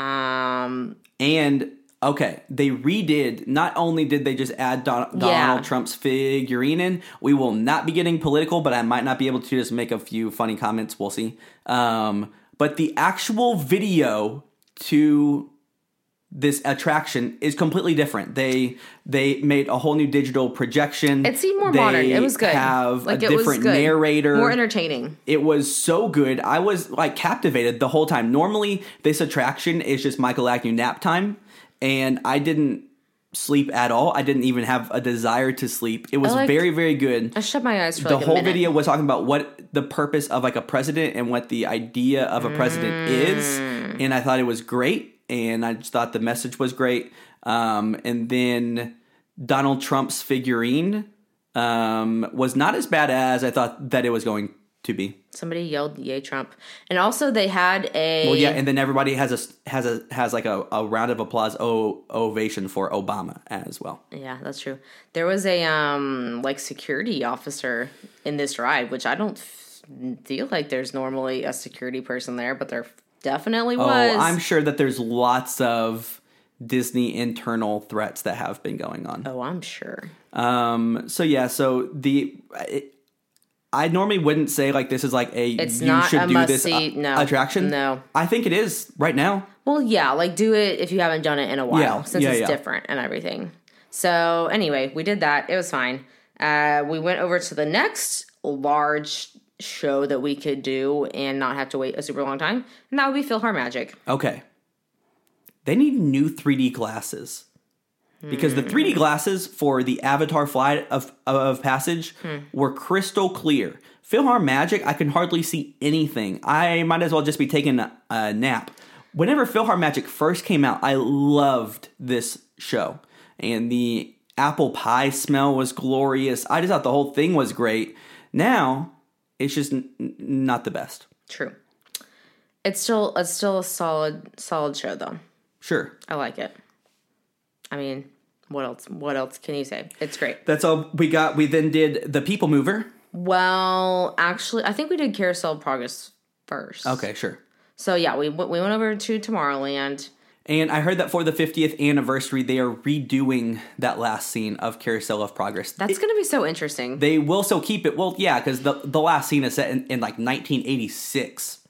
Speaker 2: Um,
Speaker 1: And okay, they redid. Not only did they just add Don- Donald
Speaker 2: Yeah.
Speaker 1: Trump's figurine in, we will not be getting political, but I might not be able to just make a few funny comments. We'll see. Um, but the actual video to this attraction is completely different. They they made a whole new digital projection.
Speaker 2: it seemed more
Speaker 1: They
Speaker 2: modern. It was good.
Speaker 1: Have
Speaker 2: like
Speaker 1: a different narrator.
Speaker 2: more entertaining.
Speaker 1: It was so good. I was like captivated the whole time. Normally, this attraction is just Michael Agnew nap time, and I didn't sleep at all. I didn't even have a desire to sleep. It was
Speaker 2: like-
Speaker 1: very, very good.
Speaker 2: I shut my eyes for
Speaker 1: The
Speaker 2: like
Speaker 1: whole
Speaker 2: minute.
Speaker 1: video was talking about what the purpose of like a president and what the idea of a president is,
Speaker 2: Mm.
Speaker 1: and I thought it was great. And I just thought the message was great. Um, and then Donald Trump's figurine um, was not as bad as I thought that it was going to be.
Speaker 2: Somebody yelled "Yay Trump!" and also they had a
Speaker 1: Well, yeah, and then everybody has a has a has like a, a round of applause o, ovation for Obama as well.
Speaker 2: Yeah, that's true. There was a um like security officer in this ride, which I don't f- feel like there's normally a security person there, but there definitely was.
Speaker 1: Oh, I'm sure that there's lots of Disney internal threats that have been going on.
Speaker 2: Oh, I'm sure.
Speaker 1: Um, so yeah, so the it, I normally wouldn't say like this is like a
Speaker 2: It's
Speaker 1: you
Speaker 2: not
Speaker 1: should
Speaker 2: a
Speaker 1: do this
Speaker 2: see,
Speaker 1: uh,
Speaker 2: no.
Speaker 1: attraction.
Speaker 2: No.
Speaker 1: I think it is right now.
Speaker 2: Well, yeah, like do it if you haven't done it in a while,
Speaker 1: Yeah,
Speaker 2: since
Speaker 1: yeah,
Speaker 2: it's
Speaker 1: yeah.
Speaker 2: different and everything. So anyway, we did that. It was fine. Uh, we went over to the next large show that we could do and not have to wait a super long time, and that would be PhilharMagic.
Speaker 1: Okay. They need new 3D glasses. Because the 3D hmm. glasses for the Avatar Flight of, of Passage hmm. were crystal clear. PhilharMagic, I can hardly see anything. I might as well just be taking a, a nap. Whenever PhilharMagic first came out, I loved this show. And the apple pie smell was glorious. I just thought the whole thing was great. Now, it's just n- not the best.
Speaker 2: True. It's still it's still a solid solid show though.
Speaker 1: Sure.
Speaker 2: I like it. I mean, what else? What else can you say? It's great.
Speaker 1: That's all we got. We then did the People Mover.
Speaker 2: Well, actually, I think we did Carousel of Progress first.
Speaker 1: Okay, sure.
Speaker 2: So yeah, we we went over to Tomorrowland.
Speaker 1: And I heard that for the 50th anniversary, they are redoing that last scene of Carousel of Progress.
Speaker 2: That's going to be so interesting.
Speaker 1: they will still keep it. Well, yeah, because the, the last scene is set in, in like 1986.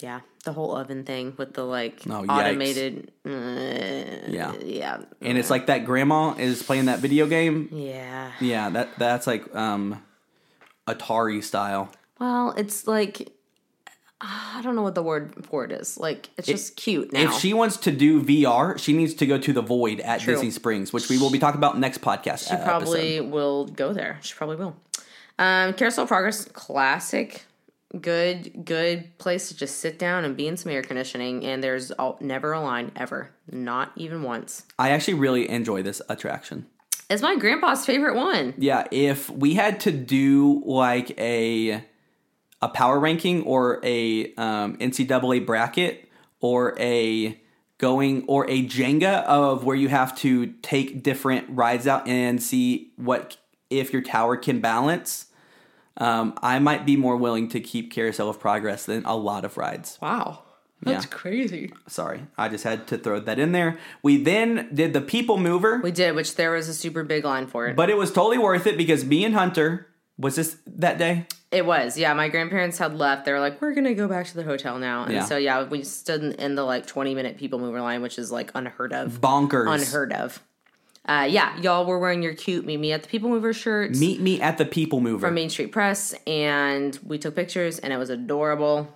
Speaker 2: yeah, the whole oven thing with the like
Speaker 1: Oh,
Speaker 2: automated. uh,
Speaker 1: Yeah.
Speaker 2: yeah,
Speaker 1: And it's like that grandma is playing that video game.
Speaker 2: yeah.
Speaker 1: Yeah, that that's like um Atari style.
Speaker 2: Well, it's like I don't know what the word for it is. Like it's just cute now.
Speaker 1: If she wants to do VR, she needs to go to the Void at
Speaker 2: True.
Speaker 1: Disney Springs, which we will be talking about next podcast.
Speaker 2: She probably will go there. She probably will. Um, Carousel Progress, classic, good, good place to just sit down and be in some air conditioning. And there's all, never a line ever, not even once.
Speaker 1: I actually really enjoy this attraction.
Speaker 2: It's my grandpa's favorite one.
Speaker 1: Yeah, if we had to do like a a power ranking or a um, NCAA bracket or a going or a Jenga of where you have to take different rides out and see what if your tower can balance. Um, I might be more willing to keep Carousel of Progress than a lot of rides.
Speaker 2: Wow,
Speaker 1: that's
Speaker 2: crazy.
Speaker 1: Sorry, I just had to throw that in there. We then did the People Mover.
Speaker 2: We did, which there was a super big line for it.
Speaker 1: But it was totally worth it because me and Hunter was this that day.
Speaker 2: It was, yeah. My grandparents had left. They were like, "We're gonna go back to the hotel now," and
Speaker 1: Yeah.
Speaker 2: so yeah, we stood in, in the like twenty minute people mover line, which is like unheard of.
Speaker 1: Bonkers.
Speaker 2: unheard of. Uh, yeah, y'all were wearing your cute "Meet Me at the People Mover" shirts
Speaker 1: Meet me at the People Mover.
Speaker 2: from Main Street Press, and we took pictures, and it was adorable,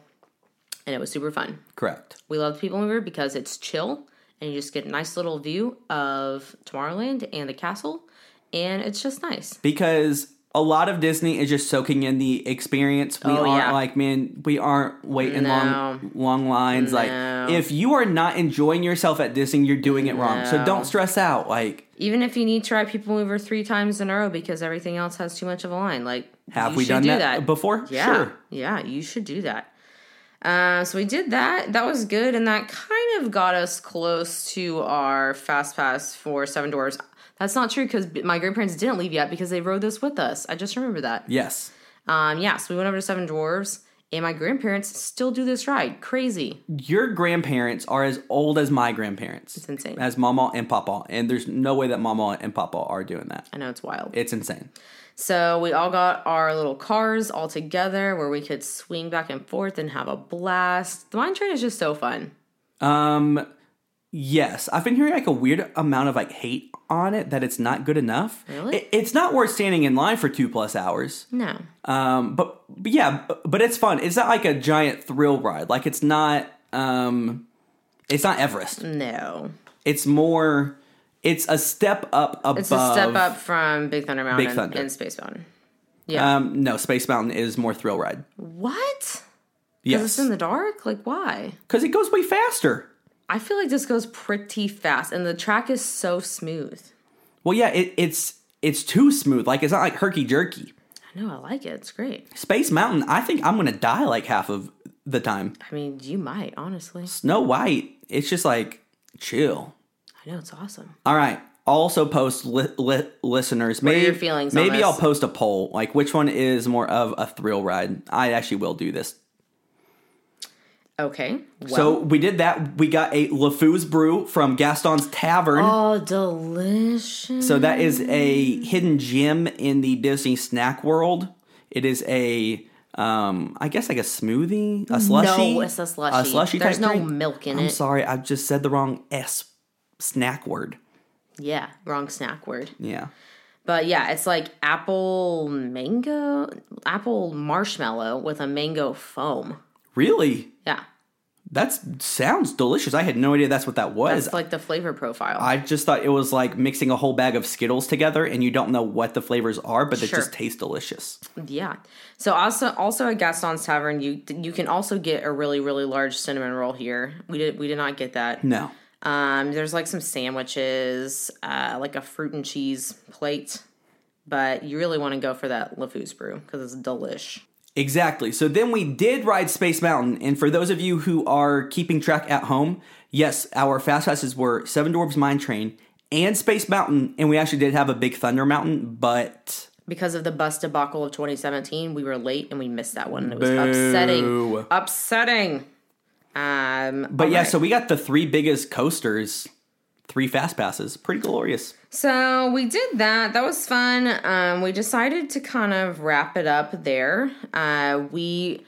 Speaker 2: and it was super fun.
Speaker 1: Correct.
Speaker 2: We love the People Mover because it's chill and you just get a nice little view of Tomorrowland and the castle, and it's just nice.
Speaker 1: because a lot of Disney is just soaking in the experience. We
Speaker 2: Oh,
Speaker 1: aren't
Speaker 2: yeah.
Speaker 1: like, man, we aren't waiting long
Speaker 2: No.
Speaker 1: long lines.
Speaker 2: No.
Speaker 1: Like if you are not enjoying yourself at Disney, you're doing it wrong. So don't stress out. Like
Speaker 2: Even if you need to ride People Mover three times in a row because everything else has too much of a line, like
Speaker 1: have
Speaker 2: you
Speaker 1: we done
Speaker 2: do
Speaker 1: that, before?
Speaker 2: Yeah,
Speaker 1: Sure.
Speaker 2: yeah, you should do that. Uh, so we did that. That was good, and that kind of got us close to our fast pass for Seven Dwarfs. That's not true because my grandparents didn't leave yet because they rode this with us. I just remember that.
Speaker 1: Yes.
Speaker 2: Um, yeah, so we went over to Seven Dwarfs, and my grandparents still do this ride. Crazy.
Speaker 1: Your grandparents are as old as my grandparents.
Speaker 2: It's insane.
Speaker 1: As Mama and Papa. And there's no way that Mama and Papa are doing that.
Speaker 2: I know it's wild.
Speaker 1: It's insane.
Speaker 2: So we all got our little cars all together where we could swing back and forth and have a blast. The mine train is just so fun.
Speaker 1: Um yes. I've been hearing like a weird amount of like hate on it that it's not good enough.
Speaker 2: Really?
Speaker 1: It- it's not worth standing in line for two plus hours.
Speaker 2: No.
Speaker 1: Um, but, but yeah, but, but it's fun. It's not like a giant thrill ride. Like it's not. Um, it's not Everest.
Speaker 2: No.
Speaker 1: It's more. It's a step up above.
Speaker 2: It's a step up from Big Thunder Mountain Big
Speaker 1: Thunder.
Speaker 2: and Space Mountain. Yeah.
Speaker 1: Um, no, Space Mountain is more thrill ride.
Speaker 2: what?
Speaker 1: Yes,
Speaker 2: it's in the dark? Like, why?
Speaker 1: because it goes way faster.
Speaker 2: I feel like this goes pretty fast, and the track is so smooth.
Speaker 1: Well, yeah, it, it's it's too smooth. Like it's not like herky jerky.
Speaker 2: I know, I like it. It's great.
Speaker 1: Space Mountain, I think I'm gonna die like half of the time.
Speaker 2: I mean, you might, honestly.
Speaker 1: Snow White, it's just like chill.
Speaker 2: I know, it's awesome.
Speaker 1: All right. Also, post li- li- listeners. Maybe
Speaker 2: your feelings
Speaker 1: Maybe? I'll post a poll. Like, which one is more of a thrill ride? I actually will do this.
Speaker 2: Okay. Well,
Speaker 1: so we did that. We got a LeFou's brew from Gaston's Tavern.
Speaker 2: oh, delicious.
Speaker 1: So that is a hidden gem in the Disney snack world. It is a, um, I guess like a smoothie, a slushy.
Speaker 2: No, it's a slushy.
Speaker 1: A slushy
Speaker 2: There's no
Speaker 1: drink?
Speaker 2: milk in
Speaker 1: I'm
Speaker 2: it.
Speaker 1: sorry, I just said the wrong S snack word.
Speaker 2: Yeah, wrong snack word.
Speaker 1: Yeah.
Speaker 2: But yeah, it's like apple mango, apple marshmallow with a mango foam.
Speaker 1: Really? That sounds delicious. I had no idea that's what that was.
Speaker 2: that's like the flavor profile.
Speaker 1: I just thought it was like mixing a whole bag of Skittles together, and you don't know what the flavors are, but they
Speaker 2: Sure.
Speaker 1: just taste delicious.
Speaker 2: yeah. So also also at Gaston's Tavern, you you can also get a really really large cinnamon roll here. We did we did not get that.
Speaker 1: No.
Speaker 2: Um, there's like some sandwiches, uh, like a fruit and cheese plate, but you really want to go for that LeFou's brew because it's delish.
Speaker 1: Exactly. So then we did ride Space Mountain, and for those of you who are keeping track at home, yes, our fast passes were Seven Dwarfs Mine Train and Space Mountain, and we actually did have a Big Thunder Mountain, but
Speaker 2: because of the bus debacle of 2017 we were late and we missed that one and it was
Speaker 1: Boo.
Speaker 2: upsetting upsetting um
Speaker 1: but yeah,
Speaker 2: alright.
Speaker 1: so we got the three biggest coasters, three fast passes, pretty glorious.
Speaker 2: so we did that that was fun um we decided to kind of wrap it up there uh we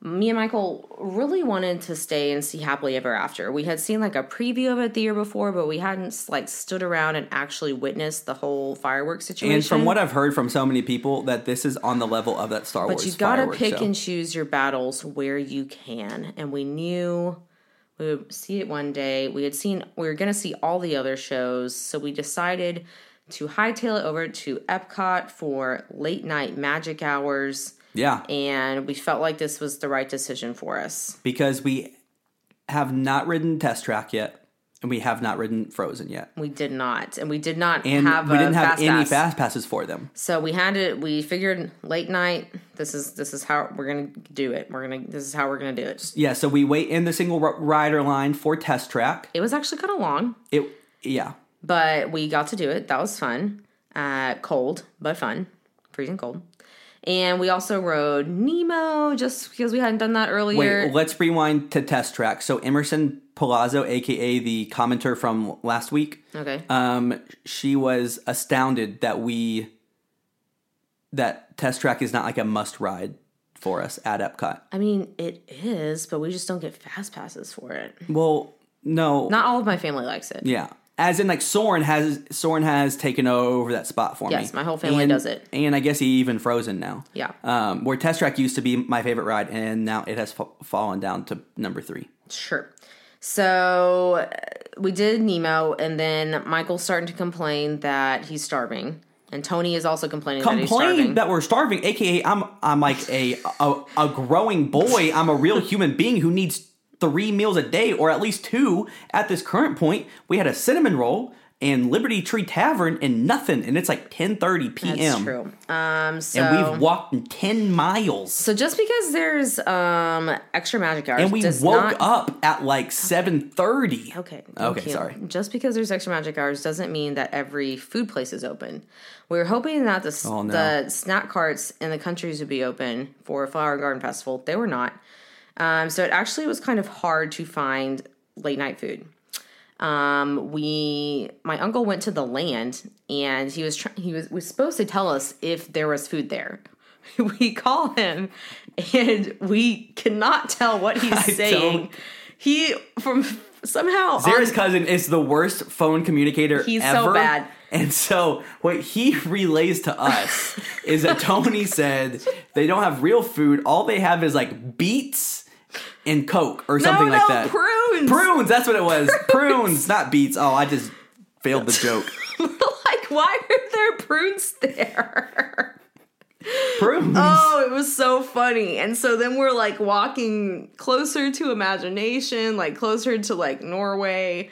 Speaker 2: me and Michael really wanted to stay and see Happily Ever After. We had seen like a preview of it the year before, but we hadn't like stood around and actually witnessed the whole fireworks situation.
Speaker 1: And from what I've heard from so many people, that this is on the level of that Star Wars.
Speaker 2: But you've gotta pick
Speaker 1: show.
Speaker 2: and choose your battles where you can. And we knew we would see it one day. We had seen we were gonna see all the other shows, so we decided to hightail it over to Epcot for late night magic hours.
Speaker 1: Yeah,
Speaker 2: And we felt like this was the right decision for us.
Speaker 1: because we have not ridden Test Track yet, and we have not ridden Frozen yet,
Speaker 2: We did not, and we did not
Speaker 1: and
Speaker 2: have
Speaker 1: we didn't have
Speaker 2: fast
Speaker 1: any
Speaker 2: pass.
Speaker 1: fast passes for them.
Speaker 2: So we had to. We figured late night. This is this is how we're gonna do it. We're gonna. This is how we're gonna do it.
Speaker 1: Yeah, so we wait in the single rider line for Test Track.
Speaker 2: It was actually kind of long.
Speaker 1: It yeah,
Speaker 2: but we got to do it. That was fun. Uh, cold, but fun. Freezing cold. And we also rode Nemo just because we hadn't done that earlier.
Speaker 1: Wait, let's rewind to test track. So Emerson Palazzo, aka the commenter from last week,
Speaker 2: okay.
Speaker 1: um, she was astounded that we that test track is not like a must ride for us at Epcot.
Speaker 2: I mean, it is, but we just don't get fast passes for it.
Speaker 1: Well, no,
Speaker 2: Not all of my family likes it.
Speaker 1: yeah. As in, like Soarin' has Soarin' has taken over that spot for me.
Speaker 2: Yes, my whole family
Speaker 1: And-
Speaker 2: does it.
Speaker 1: and I guess he even Frozen now.
Speaker 2: Yeah.
Speaker 1: Um, where Test Track used to be my favorite ride, and now it has fa- fallen down to number three.
Speaker 2: Sure. So uh, we did Nemo, and then Michael's starting to complain that he's starving, and Tony is also complaining that he's starving.
Speaker 1: That we're starving, aka I'm I'm like a, a a growing boy. I'm a real human being who needs three meals a day, or at least two. At this current point, we had a cinnamon roll and Liberty Tree Tavern and nothing, and it's like 10:30 p.m.
Speaker 2: That's true. Um, so
Speaker 1: And we've walked 10 miles.
Speaker 2: so just because there's um extra magic hours,
Speaker 1: And we woke
Speaker 2: not,
Speaker 1: up at like 7:30.
Speaker 2: Okay.
Speaker 1: Okay, sorry.
Speaker 2: Just because there's extra magic hours doesn't mean that every food place is open. We were hoping that the
Speaker 1: Oh, no.
Speaker 2: the snack carts in the countries would be open for Flower Garden Festival. They were not. Um, so it actually was kind of hard to find late night food. Um, we my uncle went to the land and he was try- he was was supposed to tell us if there was food there. [laughs] we call him and we cannot tell what he's [laughs]
Speaker 1: I
Speaker 2: saying.
Speaker 1: don't-
Speaker 2: He from somehow
Speaker 1: Sarah's
Speaker 2: on-
Speaker 1: cousin is the worst phone communicator
Speaker 2: He's so bad.
Speaker 1: And so what he relays to us [laughs] is that Tony said they don't have real food. All they have is like beets and Coke or something
Speaker 2: no,
Speaker 1: like
Speaker 2: no,
Speaker 1: that.
Speaker 2: prunes.
Speaker 1: Prunes, that's what it was. [laughs] Prunes, not beets. Oh, I just failed the [laughs] joke.
Speaker 2: like why are there prunes there?
Speaker 1: Prunes.
Speaker 2: Oh, it was so funny. And so then we're like walking closer to imagination, like closer to like Norway.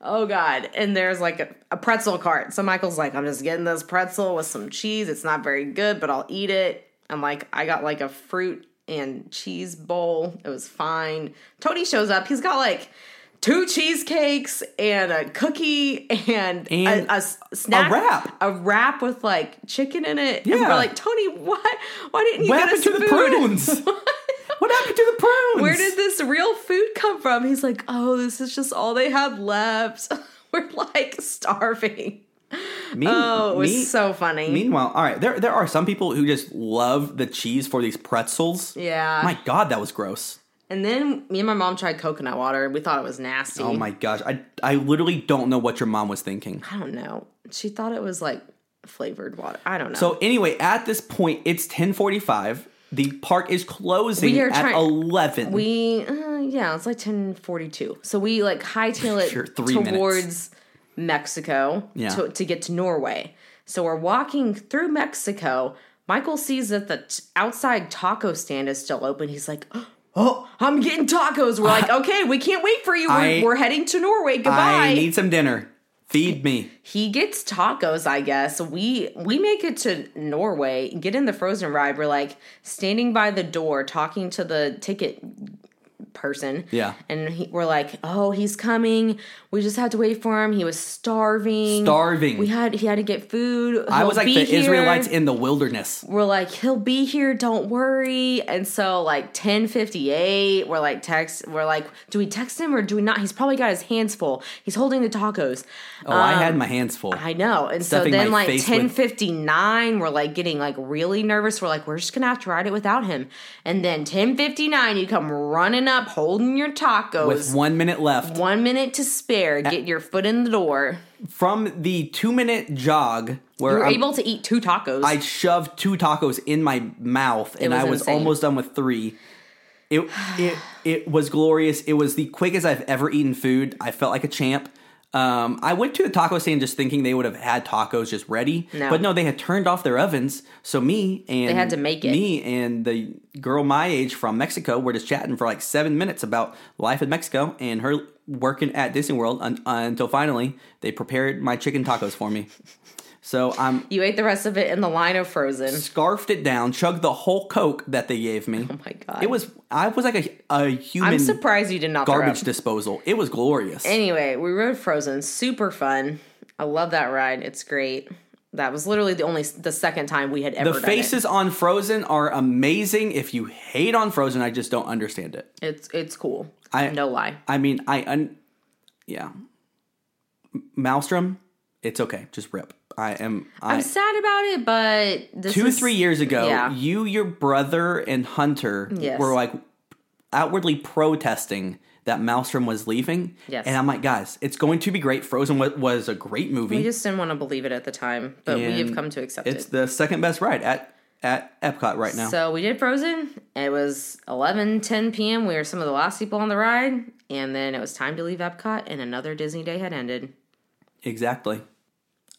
Speaker 2: Oh God. And there's like a, a pretzel cart. So Michael's like, I'm just getting this pretzel with some cheese. It's not very good, but I'll eat it. I'm like, I got like a fruit and cheese bowl. It was fine. Tony shows up. He's got like two cheesecakes and a cookie and,
Speaker 1: And
Speaker 2: a, a snack a
Speaker 1: wrap.
Speaker 2: a wrap with like chicken in it. And
Speaker 1: Yeah.
Speaker 2: we're like, Tony, what? Why didn't you
Speaker 1: what
Speaker 2: get us
Speaker 1: to the prunes? [laughs] what happened to the prunes?
Speaker 2: Where did this real food come from? He's like, oh, this is just all they have left. [laughs] we're like starving.
Speaker 1: Me-
Speaker 2: Oh, it was so funny.
Speaker 1: Meanwhile, all right, there there are some people who just love the cheese for these pretzels.
Speaker 2: yeah.
Speaker 1: My God, that was gross.
Speaker 2: and then me and my mom tried coconut water. We thought it was nasty.
Speaker 1: Oh my gosh, I I literally don't know what your mom was thinking.
Speaker 2: I don't know. She thought it was like flavored water. I don't know.
Speaker 1: So anyway, at this point, it's ten forty five. The park is closing
Speaker 2: We are
Speaker 1: at
Speaker 2: trying-
Speaker 1: eleven.
Speaker 2: We uh, yeah, it's like ten forty two. So we like hightail it
Speaker 1: towards. minutes.
Speaker 2: Mexico
Speaker 1: Yeah.
Speaker 2: to, to get to Norway. So we're walking through Mexico. Michael sees that the t- outside taco stand is still open. He's like, [gasps] "Oh, I'm getting tacos." We're like, [laughs] "Okay, we can't wait for you. We're,
Speaker 1: I-
Speaker 2: we're heading to Norway. Goodbye."
Speaker 1: I need some dinner. Feed me.
Speaker 2: he gets tacos i guess we we make it to norway get in the frozen ride we're like standing by the door talking to the ticket person
Speaker 1: Yeah.
Speaker 2: and he, we're like oh he's coming we just had to wait for him he was starving
Speaker 1: Starving.
Speaker 2: we had he had to get food
Speaker 1: I
Speaker 2: He'll
Speaker 1: was like the
Speaker 2: here.
Speaker 1: Israelites in the wilderness.
Speaker 2: we're like he'll be here don't worry and so like 1058 we're like text we're like do we text him or do we not he's probably got his hands full he's holding the tacos
Speaker 1: Oh, I had my hands full.
Speaker 2: Um, I know. And
Speaker 1: Stuffing
Speaker 2: so then like
Speaker 1: face with-
Speaker 2: 1059, we're like getting like really nervous. We're like, we're just gonna have to ride it without him. And then 1059, you come running up holding your tacos.
Speaker 1: with one minute left.
Speaker 2: one minute to spare. Get your foot in the door.
Speaker 1: From the two minute jog
Speaker 2: You
Speaker 1: where
Speaker 2: were
Speaker 1: I'm-
Speaker 2: able to eat two tacos.
Speaker 1: I shoved two tacos in my mouth and
Speaker 2: was
Speaker 1: I was
Speaker 2: insane.
Speaker 1: almost done with three. It it it was glorious. It was the quickest I've ever eaten food. I felt like a champ. Um, I went to the taco stand just thinking they would have had tacos just ready,
Speaker 2: No.
Speaker 1: but no, they had turned off their ovens. So me and
Speaker 2: They had to make it.
Speaker 1: Me and the girl my age from Mexico were just chatting for like seven minutes about life in Mexico and her working at Disney World un- until finally they prepared my chicken tacos for me. [laughs] So I'm
Speaker 2: you ate the rest of it in the line of frozen.
Speaker 1: scarfed it down, chugged the whole Coke that they gave me.
Speaker 2: Oh my god.
Speaker 1: It was I was like a, a human
Speaker 2: I'm surprised you did not
Speaker 1: garbage disposal. It was glorious.
Speaker 2: Anyway, we rode Frozen. Super fun. I love that ride. It's great. That was literally the only the second time we had ever
Speaker 1: the
Speaker 2: done it.
Speaker 1: faces on Frozen are amazing. If you hate on Frozen, I just don't understand it.
Speaker 2: It's it's cool.
Speaker 1: I-
Speaker 2: no lie.
Speaker 1: I mean, I un- yeah. Maelstrom, it's okay. Just rip. I am. I,
Speaker 2: I'm sad about it, but this
Speaker 1: two
Speaker 2: is-
Speaker 1: three years ago,
Speaker 2: Yeah.
Speaker 1: you, your brother, and Hunter
Speaker 2: Yes.
Speaker 1: were like outwardly protesting that Maelstrom was leaving.
Speaker 2: Yes.
Speaker 1: And I'm like, guys, it's going to be great. Frozen was, was a great movie.
Speaker 2: We just didn't want to believe it at the time, but we have come to accept
Speaker 1: it's
Speaker 2: it.
Speaker 1: It's the second best ride at at Epcot right now.
Speaker 2: So we did Frozen. It was 11, 10 p.m. We were some of the last people on the ride. And then it was time to leave Epcot, and another Disney day had ended.
Speaker 1: exactly.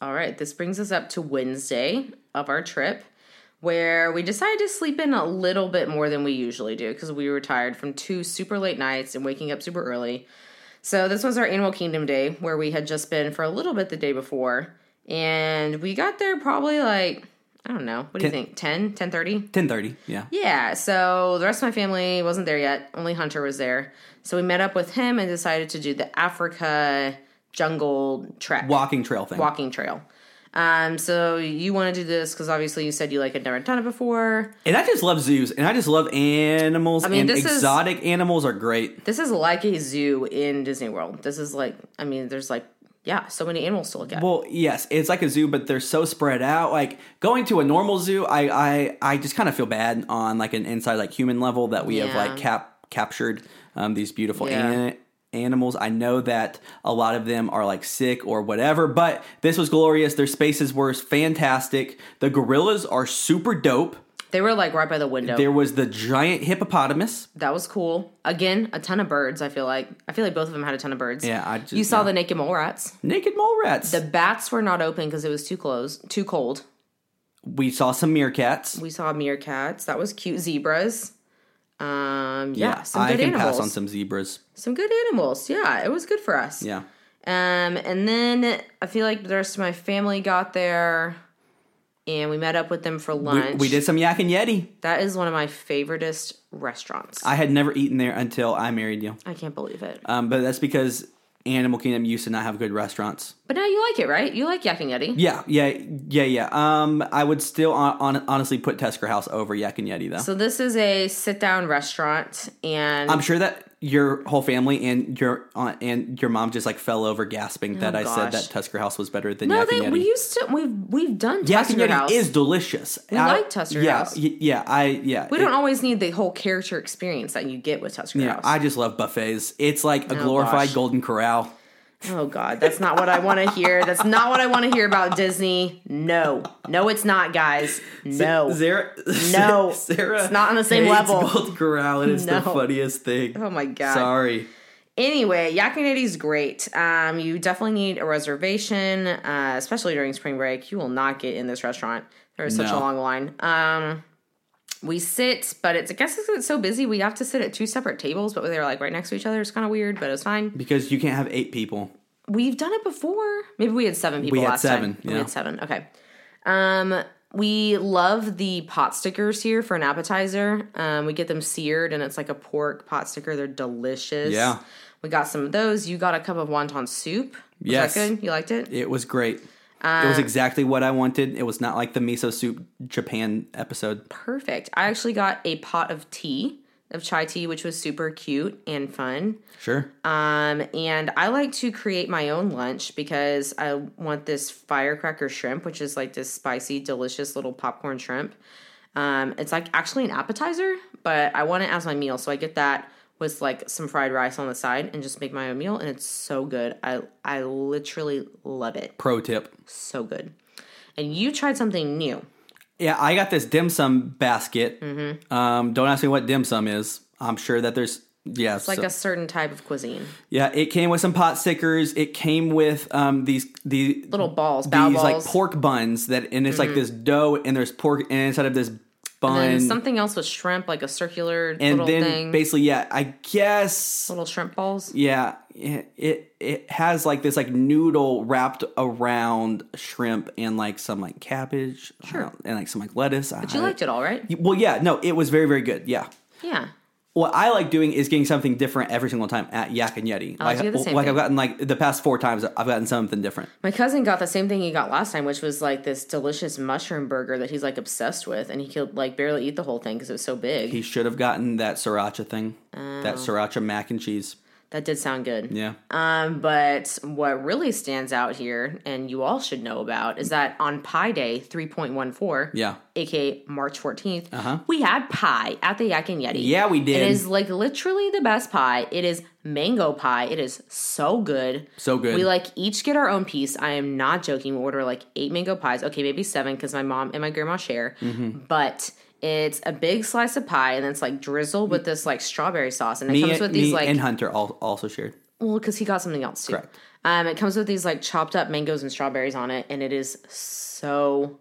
Speaker 2: All right, this brings us up to Wednesday of our trip, where we decided to sleep in a little bit more than we usually do because we were tired from two super late nights and waking up super early. So this was our Animal Kingdom day, where we had just been for a little bit the day before, and we got there probably like I don't know. What do you think? 10, 10
Speaker 1: Ten thirty. Yeah.
Speaker 2: Yeah, so the rest of my family wasn't there yet. Only Hunter was there. So we met up with him and decided to do the Africa jungle trek
Speaker 1: Walking trail thing.
Speaker 2: walking trail. Um, so you want to do this because obviously you said you like had never done it before.
Speaker 1: And I just love zoos, and I just love animals.
Speaker 2: I mean,
Speaker 1: and
Speaker 2: this is-
Speaker 1: exotic animals are great.
Speaker 2: This is like a zoo in Disney World. This is like, I mean, there's like, yeah, so many animals to look at.
Speaker 1: Well, yes, it's like a zoo, but they're so spread out. Like going to a normal zoo, I I, I just kind of feel bad on like an inside like human level that we have like cap captured um, these beautiful
Speaker 2: Yeah.
Speaker 1: an- animals. I know that a lot of them are like sick or whatever, but this was glorious. Their spaces were fantastic. The gorillas are super dope.
Speaker 2: they were like right by the window.
Speaker 1: There was the giant hippopotamus.
Speaker 2: that was cool. Again, a ton of birds. I feel like I feel like both of them had a ton of birds.
Speaker 1: Yeah, I just
Speaker 2: you saw
Speaker 1: yeah.
Speaker 2: the naked mole rats.
Speaker 1: naked mole rats.
Speaker 2: The bats were not open because it was too close, too cold.
Speaker 1: we saw some meerkats.
Speaker 2: We saw meerkats. That was cute. Zebras. Um, yeah, some
Speaker 1: I
Speaker 2: good
Speaker 1: can
Speaker 2: animals.
Speaker 1: pass on some zebras.
Speaker 2: Some good animals. Yeah, it was good for us.
Speaker 1: Yeah.
Speaker 2: Um, and then I feel like the rest of my family got there, and we met up with them for lunch.
Speaker 1: we did some yak and yeti.
Speaker 2: That is one of my favoriteest restaurants. I,
Speaker 1: I had never eaten there until I married you.
Speaker 2: I can't believe it.
Speaker 1: Um, but that's because Animal Kingdom used to not have good restaurants.
Speaker 2: But now you like it, right? You like Yak and Yeti.
Speaker 1: Yeah, yeah, yeah, yeah. Um, I would still on, on, honestly put Tusker House over Yak and Yeti though.
Speaker 2: So this is a sit-down restaurant, and
Speaker 1: I'm sure that your whole family and your aunt and your mom just like fell over gasping oh, that I said
Speaker 2: Oh,
Speaker 1: that Tusker House was better than
Speaker 2: no,
Speaker 1: Yak
Speaker 2: they
Speaker 1: and Yeti.
Speaker 2: we used to we've we've done
Speaker 1: Yak and
Speaker 2: Tusker
Speaker 1: Yeti
Speaker 2: House.
Speaker 1: is delicious.
Speaker 2: We
Speaker 1: I-
Speaker 2: like Tusker
Speaker 1: yeah,
Speaker 2: House.
Speaker 1: y- Yeah, I yeah.
Speaker 2: we don't always need the whole character experience that you get with Tusker
Speaker 1: Yeah,
Speaker 2: House.
Speaker 1: I just love buffets. It's like a oh, glorified
Speaker 2: gosh.
Speaker 1: Golden Corral.
Speaker 2: Oh God, that's not what I want to hear. That's not what I want to hear about Disney. No, no, it's not, guys. No.
Speaker 1: Sarah,
Speaker 2: No.
Speaker 1: Sarah,
Speaker 2: It's not on the same level.
Speaker 1: Golden Corral, and it's the funniest thing.
Speaker 2: Oh my God.
Speaker 1: Sorry.
Speaker 2: Anyway, Yak and Yeti's great. Um, you definitely need a reservation, uh, especially during spring break. You will not get in this restaurant. There is such
Speaker 1: No.
Speaker 2: a long line. Um, we sit, but it's I guess it's so busy we have to sit at two separate tables, but they're like right next to each other. It's kind of weird, but it's fine.
Speaker 1: Because you can't have eight people.
Speaker 2: We've done it before. Maybe we had seven people
Speaker 1: We had
Speaker 2: last
Speaker 1: seven,
Speaker 2: time. We had seven. Okay. Um, we love the pot stickers here for an appetizer. Um, we get them seared, and it's like a pork pot sticker. They're delicious.
Speaker 1: Yeah.
Speaker 2: We got some of those. You got a cup of wonton soup. Was
Speaker 1: Yes.
Speaker 2: that good? You liked it?
Speaker 1: It was great. It
Speaker 2: Uh,
Speaker 1: was exactly what I wanted. It was not like the miso soup Japan episode.
Speaker 2: Perfect. I actually got a pot of tea, of chai tea, which was super cute and fun.
Speaker 1: Sure.
Speaker 2: Um, and I like to create my own lunch because I want this firecracker shrimp, which is like this spicy, delicious little popcorn shrimp. Um, it's like actually an appetizer, but I want it as my meal. So I get that with like some fried rice on the side and just make my own meal. And it's so good. I, I literally love it.
Speaker 1: Pro tip.
Speaker 2: So good. And you tried something new.
Speaker 1: Yeah, I got this dim sum basket.
Speaker 2: Mm-hmm.
Speaker 1: Um, don't ask me what dim sum is. I'm sure that there's yeah,
Speaker 2: It's like a certain type of cuisine.
Speaker 1: yeah. It came with some pot stickers. It came with um these the
Speaker 2: Little balls,
Speaker 1: these like pork buns that and it's like this dough and there's pork and inside of this
Speaker 2: and
Speaker 1: and,
Speaker 2: then something else with shrimp, like a circular little
Speaker 1: then
Speaker 2: thing.
Speaker 1: basically yeah. I guess
Speaker 2: little shrimp balls.
Speaker 1: Yeah, it it it has like this like noodle wrapped around shrimp and like some like cabbage,
Speaker 2: Sure.
Speaker 1: uh, and like some like lettuce.
Speaker 2: But you liked it all, right?
Speaker 1: Well, yeah, no, it was very very good. Yeah.
Speaker 2: Yeah.
Speaker 1: What I like doing is getting something different every single time at Yak and Yeti.
Speaker 2: Oh, like to do the same
Speaker 1: like
Speaker 2: thing.
Speaker 1: I've gotten like the past four times I've gotten something different.
Speaker 2: My cousin got the same thing he got last time, which was like this delicious mushroom burger that he's like obsessed with, and he could like barely eat the whole thing because it was so big.
Speaker 1: He should have gotten that sriracha thing,
Speaker 2: Oh.
Speaker 1: that sriracha mac and cheese.
Speaker 2: That did sound good.
Speaker 1: Yeah.
Speaker 2: Um, but what really stands out here, and you all should know about, is that on Pi Day 3.14,
Speaker 1: Yeah.
Speaker 2: aka March 14th,
Speaker 1: Uh-huh.
Speaker 2: we had pie at the Yak and Yeti.
Speaker 1: Yeah, we did.
Speaker 2: It is like literally the best pie. It is mango pie. It is so good.
Speaker 1: So good.
Speaker 2: We like each get our own piece. I am not joking. We order like eight mango pies. Okay, maybe seven because my mom and my grandma share.
Speaker 1: Mm-hmm.
Speaker 2: But it's a big slice of pie and then it's like drizzled with this like strawberry sauce. And it
Speaker 1: me,
Speaker 2: comes with these
Speaker 1: me
Speaker 2: like
Speaker 1: and Hunter also shared.
Speaker 2: well, because he got something else too.
Speaker 1: Correct.
Speaker 2: Um, it comes with these like chopped up mangoes and strawberries on it, and it is so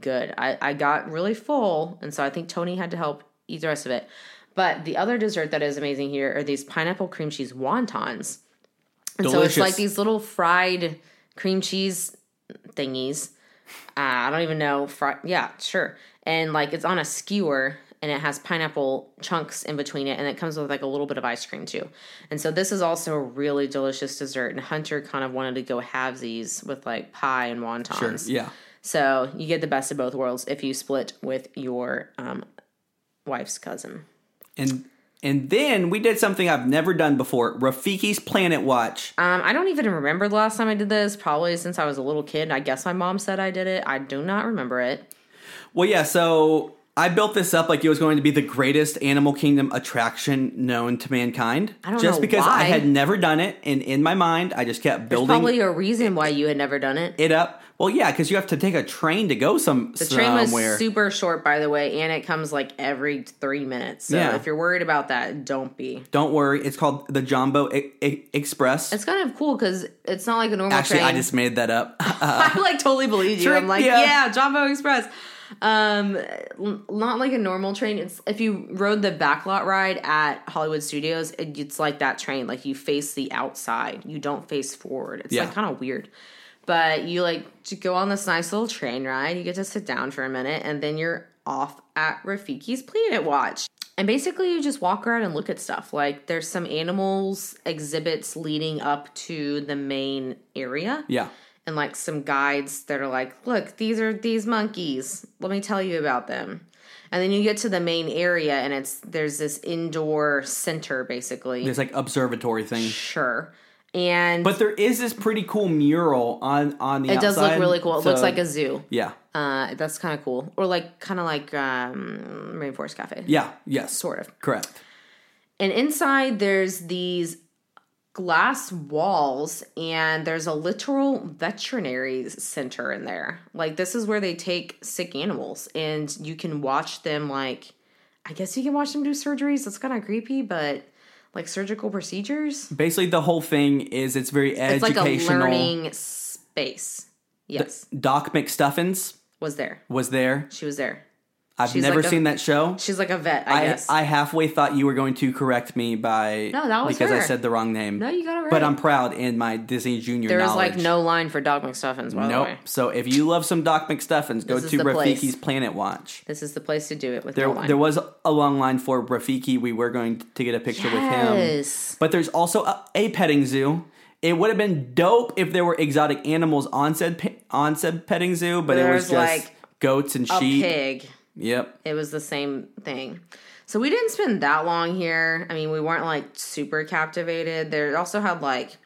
Speaker 2: good. I, I got really full, and so I think Tony had to help eat the rest of it. But the other dessert that is amazing here are these pineapple cream cheese wontons. And so it's like these little fried cream cheese thingies. Uh, I don't even know. Fri- yeah, sure. And like it's on a skewer and it has pineapple chunks in between it and it comes with like a little bit of ice cream too. And so this is also a really delicious dessert. And Hunter kind of wanted to go have these with like pie and wontons.
Speaker 1: Sure. Yeah.
Speaker 2: So you get the best of both worlds if you split with your um, wife's cousin.
Speaker 1: And and then we did something I've never done before. Rafiki's Planet Watch.
Speaker 2: Um, I don't even remember the last time I did this. Probably since I was a little kid. I guess my mom said I did it. I do not remember it.
Speaker 1: Well, yeah, so I built this up like it was going to be the greatest Animal Kingdom attraction known to mankind.
Speaker 2: I don't
Speaker 1: just
Speaker 2: know
Speaker 1: because
Speaker 2: why.
Speaker 1: I had never done it, and in my mind, I just kept building
Speaker 2: Probably a reason why you had never done it.
Speaker 1: it up. Well, yeah, because you have to take a train to go some
Speaker 2: The train was super short, by the way, and it comes like every three minutes. So
Speaker 1: Yeah.
Speaker 2: if you're worried about that, don't be.
Speaker 1: Don't worry, it's called the Jumbo I- I- Express.
Speaker 2: It's kind of cool because it's not like a normal
Speaker 1: Actually,
Speaker 2: train.
Speaker 1: I just made that up. [laughs]
Speaker 2: I like totally believe you. I'm like,
Speaker 1: yeah.
Speaker 2: yeah, Jumbo Express. Um, not like a normal train. It's if you rode the backlot ride at Hollywood Studios, it, it's like that train. Like you face the outside, you don't face forward. It's
Speaker 1: Yeah.
Speaker 2: like kind of weird. But you like to go on this nice little train ride. You get to sit down for a minute, and then you're off at Rafiki's Planet Watch. And basically, you just walk around and look at stuff. Like there's some animals exhibits leading up to the main area
Speaker 1: yeah.
Speaker 2: And like some guides that are like, look, these are these monkeys. Let me tell you about them. And then you get to the main area and it's there's this indoor center basically.
Speaker 1: There's like observatory thing.
Speaker 2: Sure. And
Speaker 1: But there is this pretty cool mural on on the
Speaker 2: it does look really cool. It
Speaker 1: so-
Speaker 2: looks like a zoo.
Speaker 1: Yeah.
Speaker 2: Uh, that's kind of cool. Or like kind of like um, Rainforest Cafe.
Speaker 1: Yeah, yes.
Speaker 2: Sort of.
Speaker 1: Correct.
Speaker 2: And inside there's these glass walls and there's a literal veterinary center in there. Like this is where they take sick animals and you can watch them like I guess you can watch them do surgeries. That's kind of creepy, but like surgical procedures.
Speaker 1: Basically the whole thing is it's very
Speaker 2: It's like a
Speaker 1: educational.
Speaker 2: learning space. Yes,
Speaker 1: Doc McStuffins
Speaker 2: was there.
Speaker 1: was there.
Speaker 2: She was there.
Speaker 1: I've
Speaker 2: She's
Speaker 1: never
Speaker 2: like a-
Speaker 1: seen that show.
Speaker 2: She's like a vet, I,
Speaker 1: I,
Speaker 2: guess.
Speaker 1: I halfway thought you were going to correct me by
Speaker 2: No, that was
Speaker 1: because I said the wrong name.
Speaker 2: no, you got it right.
Speaker 1: But I'm proud in my Disney Junior
Speaker 2: there was
Speaker 1: knowledge.
Speaker 2: like no line for Doc McStuffins, by the
Speaker 1: Nope.
Speaker 2: way.
Speaker 1: So if you love some Doc McStuffins, go to
Speaker 2: the place.
Speaker 1: Rafiki's Planet Watch.
Speaker 2: This is the place to do it with
Speaker 1: There,
Speaker 2: no line.
Speaker 1: there was a long line for Rafiki. We were going to get a picture with him.
Speaker 2: Yes.
Speaker 1: But there's also a, a petting zoo. It would have been dope if there were exotic animals on said on said petting zoo, but it was just
Speaker 2: like,
Speaker 1: goats and
Speaker 2: a
Speaker 1: sheep.
Speaker 2: pig.
Speaker 1: Yep.
Speaker 2: It was the same thing. So we didn't spend that long here. I mean, we weren't like super captivated. There also had like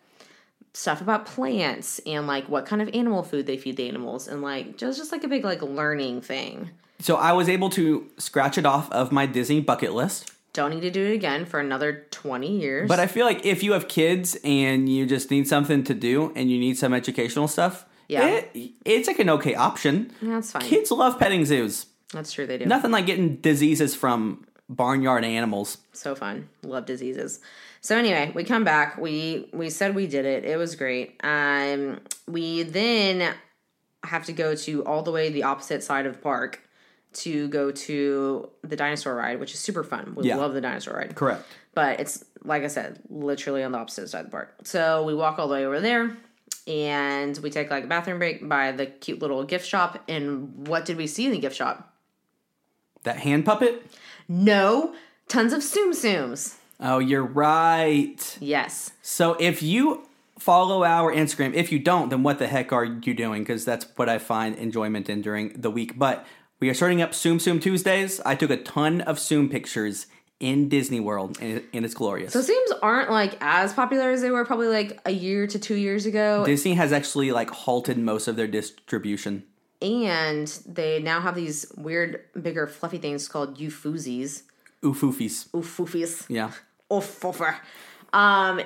Speaker 2: stuff about plants and like what kind of animal food they feed the animals and like just just like a big like learning thing.
Speaker 1: So I was able to scratch it off of my Disney bucket list.
Speaker 2: Don't need to do it again for another 20 years.
Speaker 1: But I feel like if you have kids and you just need something to do and you need some educational stuff,
Speaker 2: Yeah.
Speaker 1: it, it's like an okay option.
Speaker 2: That's fine.
Speaker 1: Kids love petting zoos.
Speaker 2: That's true they do.
Speaker 1: Nothing like getting diseases from barnyard animals.
Speaker 2: so fun. Love diseases. So anyway we come back. We we said we did it. It was great. Um we then have to go to all the way the opposite side of the park to go to the dinosaur ride which is super fun. We
Speaker 1: Yeah.
Speaker 2: love the dinosaur ride.
Speaker 1: Correct.
Speaker 2: but it's like i said literally on the opposite side of the park. So we walk all the way over there and we take like a bathroom break by the cute little gift shop. And what did we see in the gift shop
Speaker 1: That hand puppet?
Speaker 2: no tons of tsum tsums
Speaker 1: Oh, you're right.
Speaker 2: yes
Speaker 1: So if you follow our Instagram, if you don't, then what the heck are you doing? Because that's what I find enjoyment in during the week. But we are starting up Tsum Tsum Tuesdays. I took a ton of Zoom pictures in Disney World, and, it's glorious.
Speaker 2: So games aren't like as popular as they were probably like a year to two years ago.
Speaker 1: Disney has actually like halted most of their distribution.
Speaker 2: And they now have these weird, bigger, fluffy things called Ufuzis.
Speaker 1: Ufufys.
Speaker 2: Ufufys.
Speaker 1: Yeah.
Speaker 2: Ufufer. Um,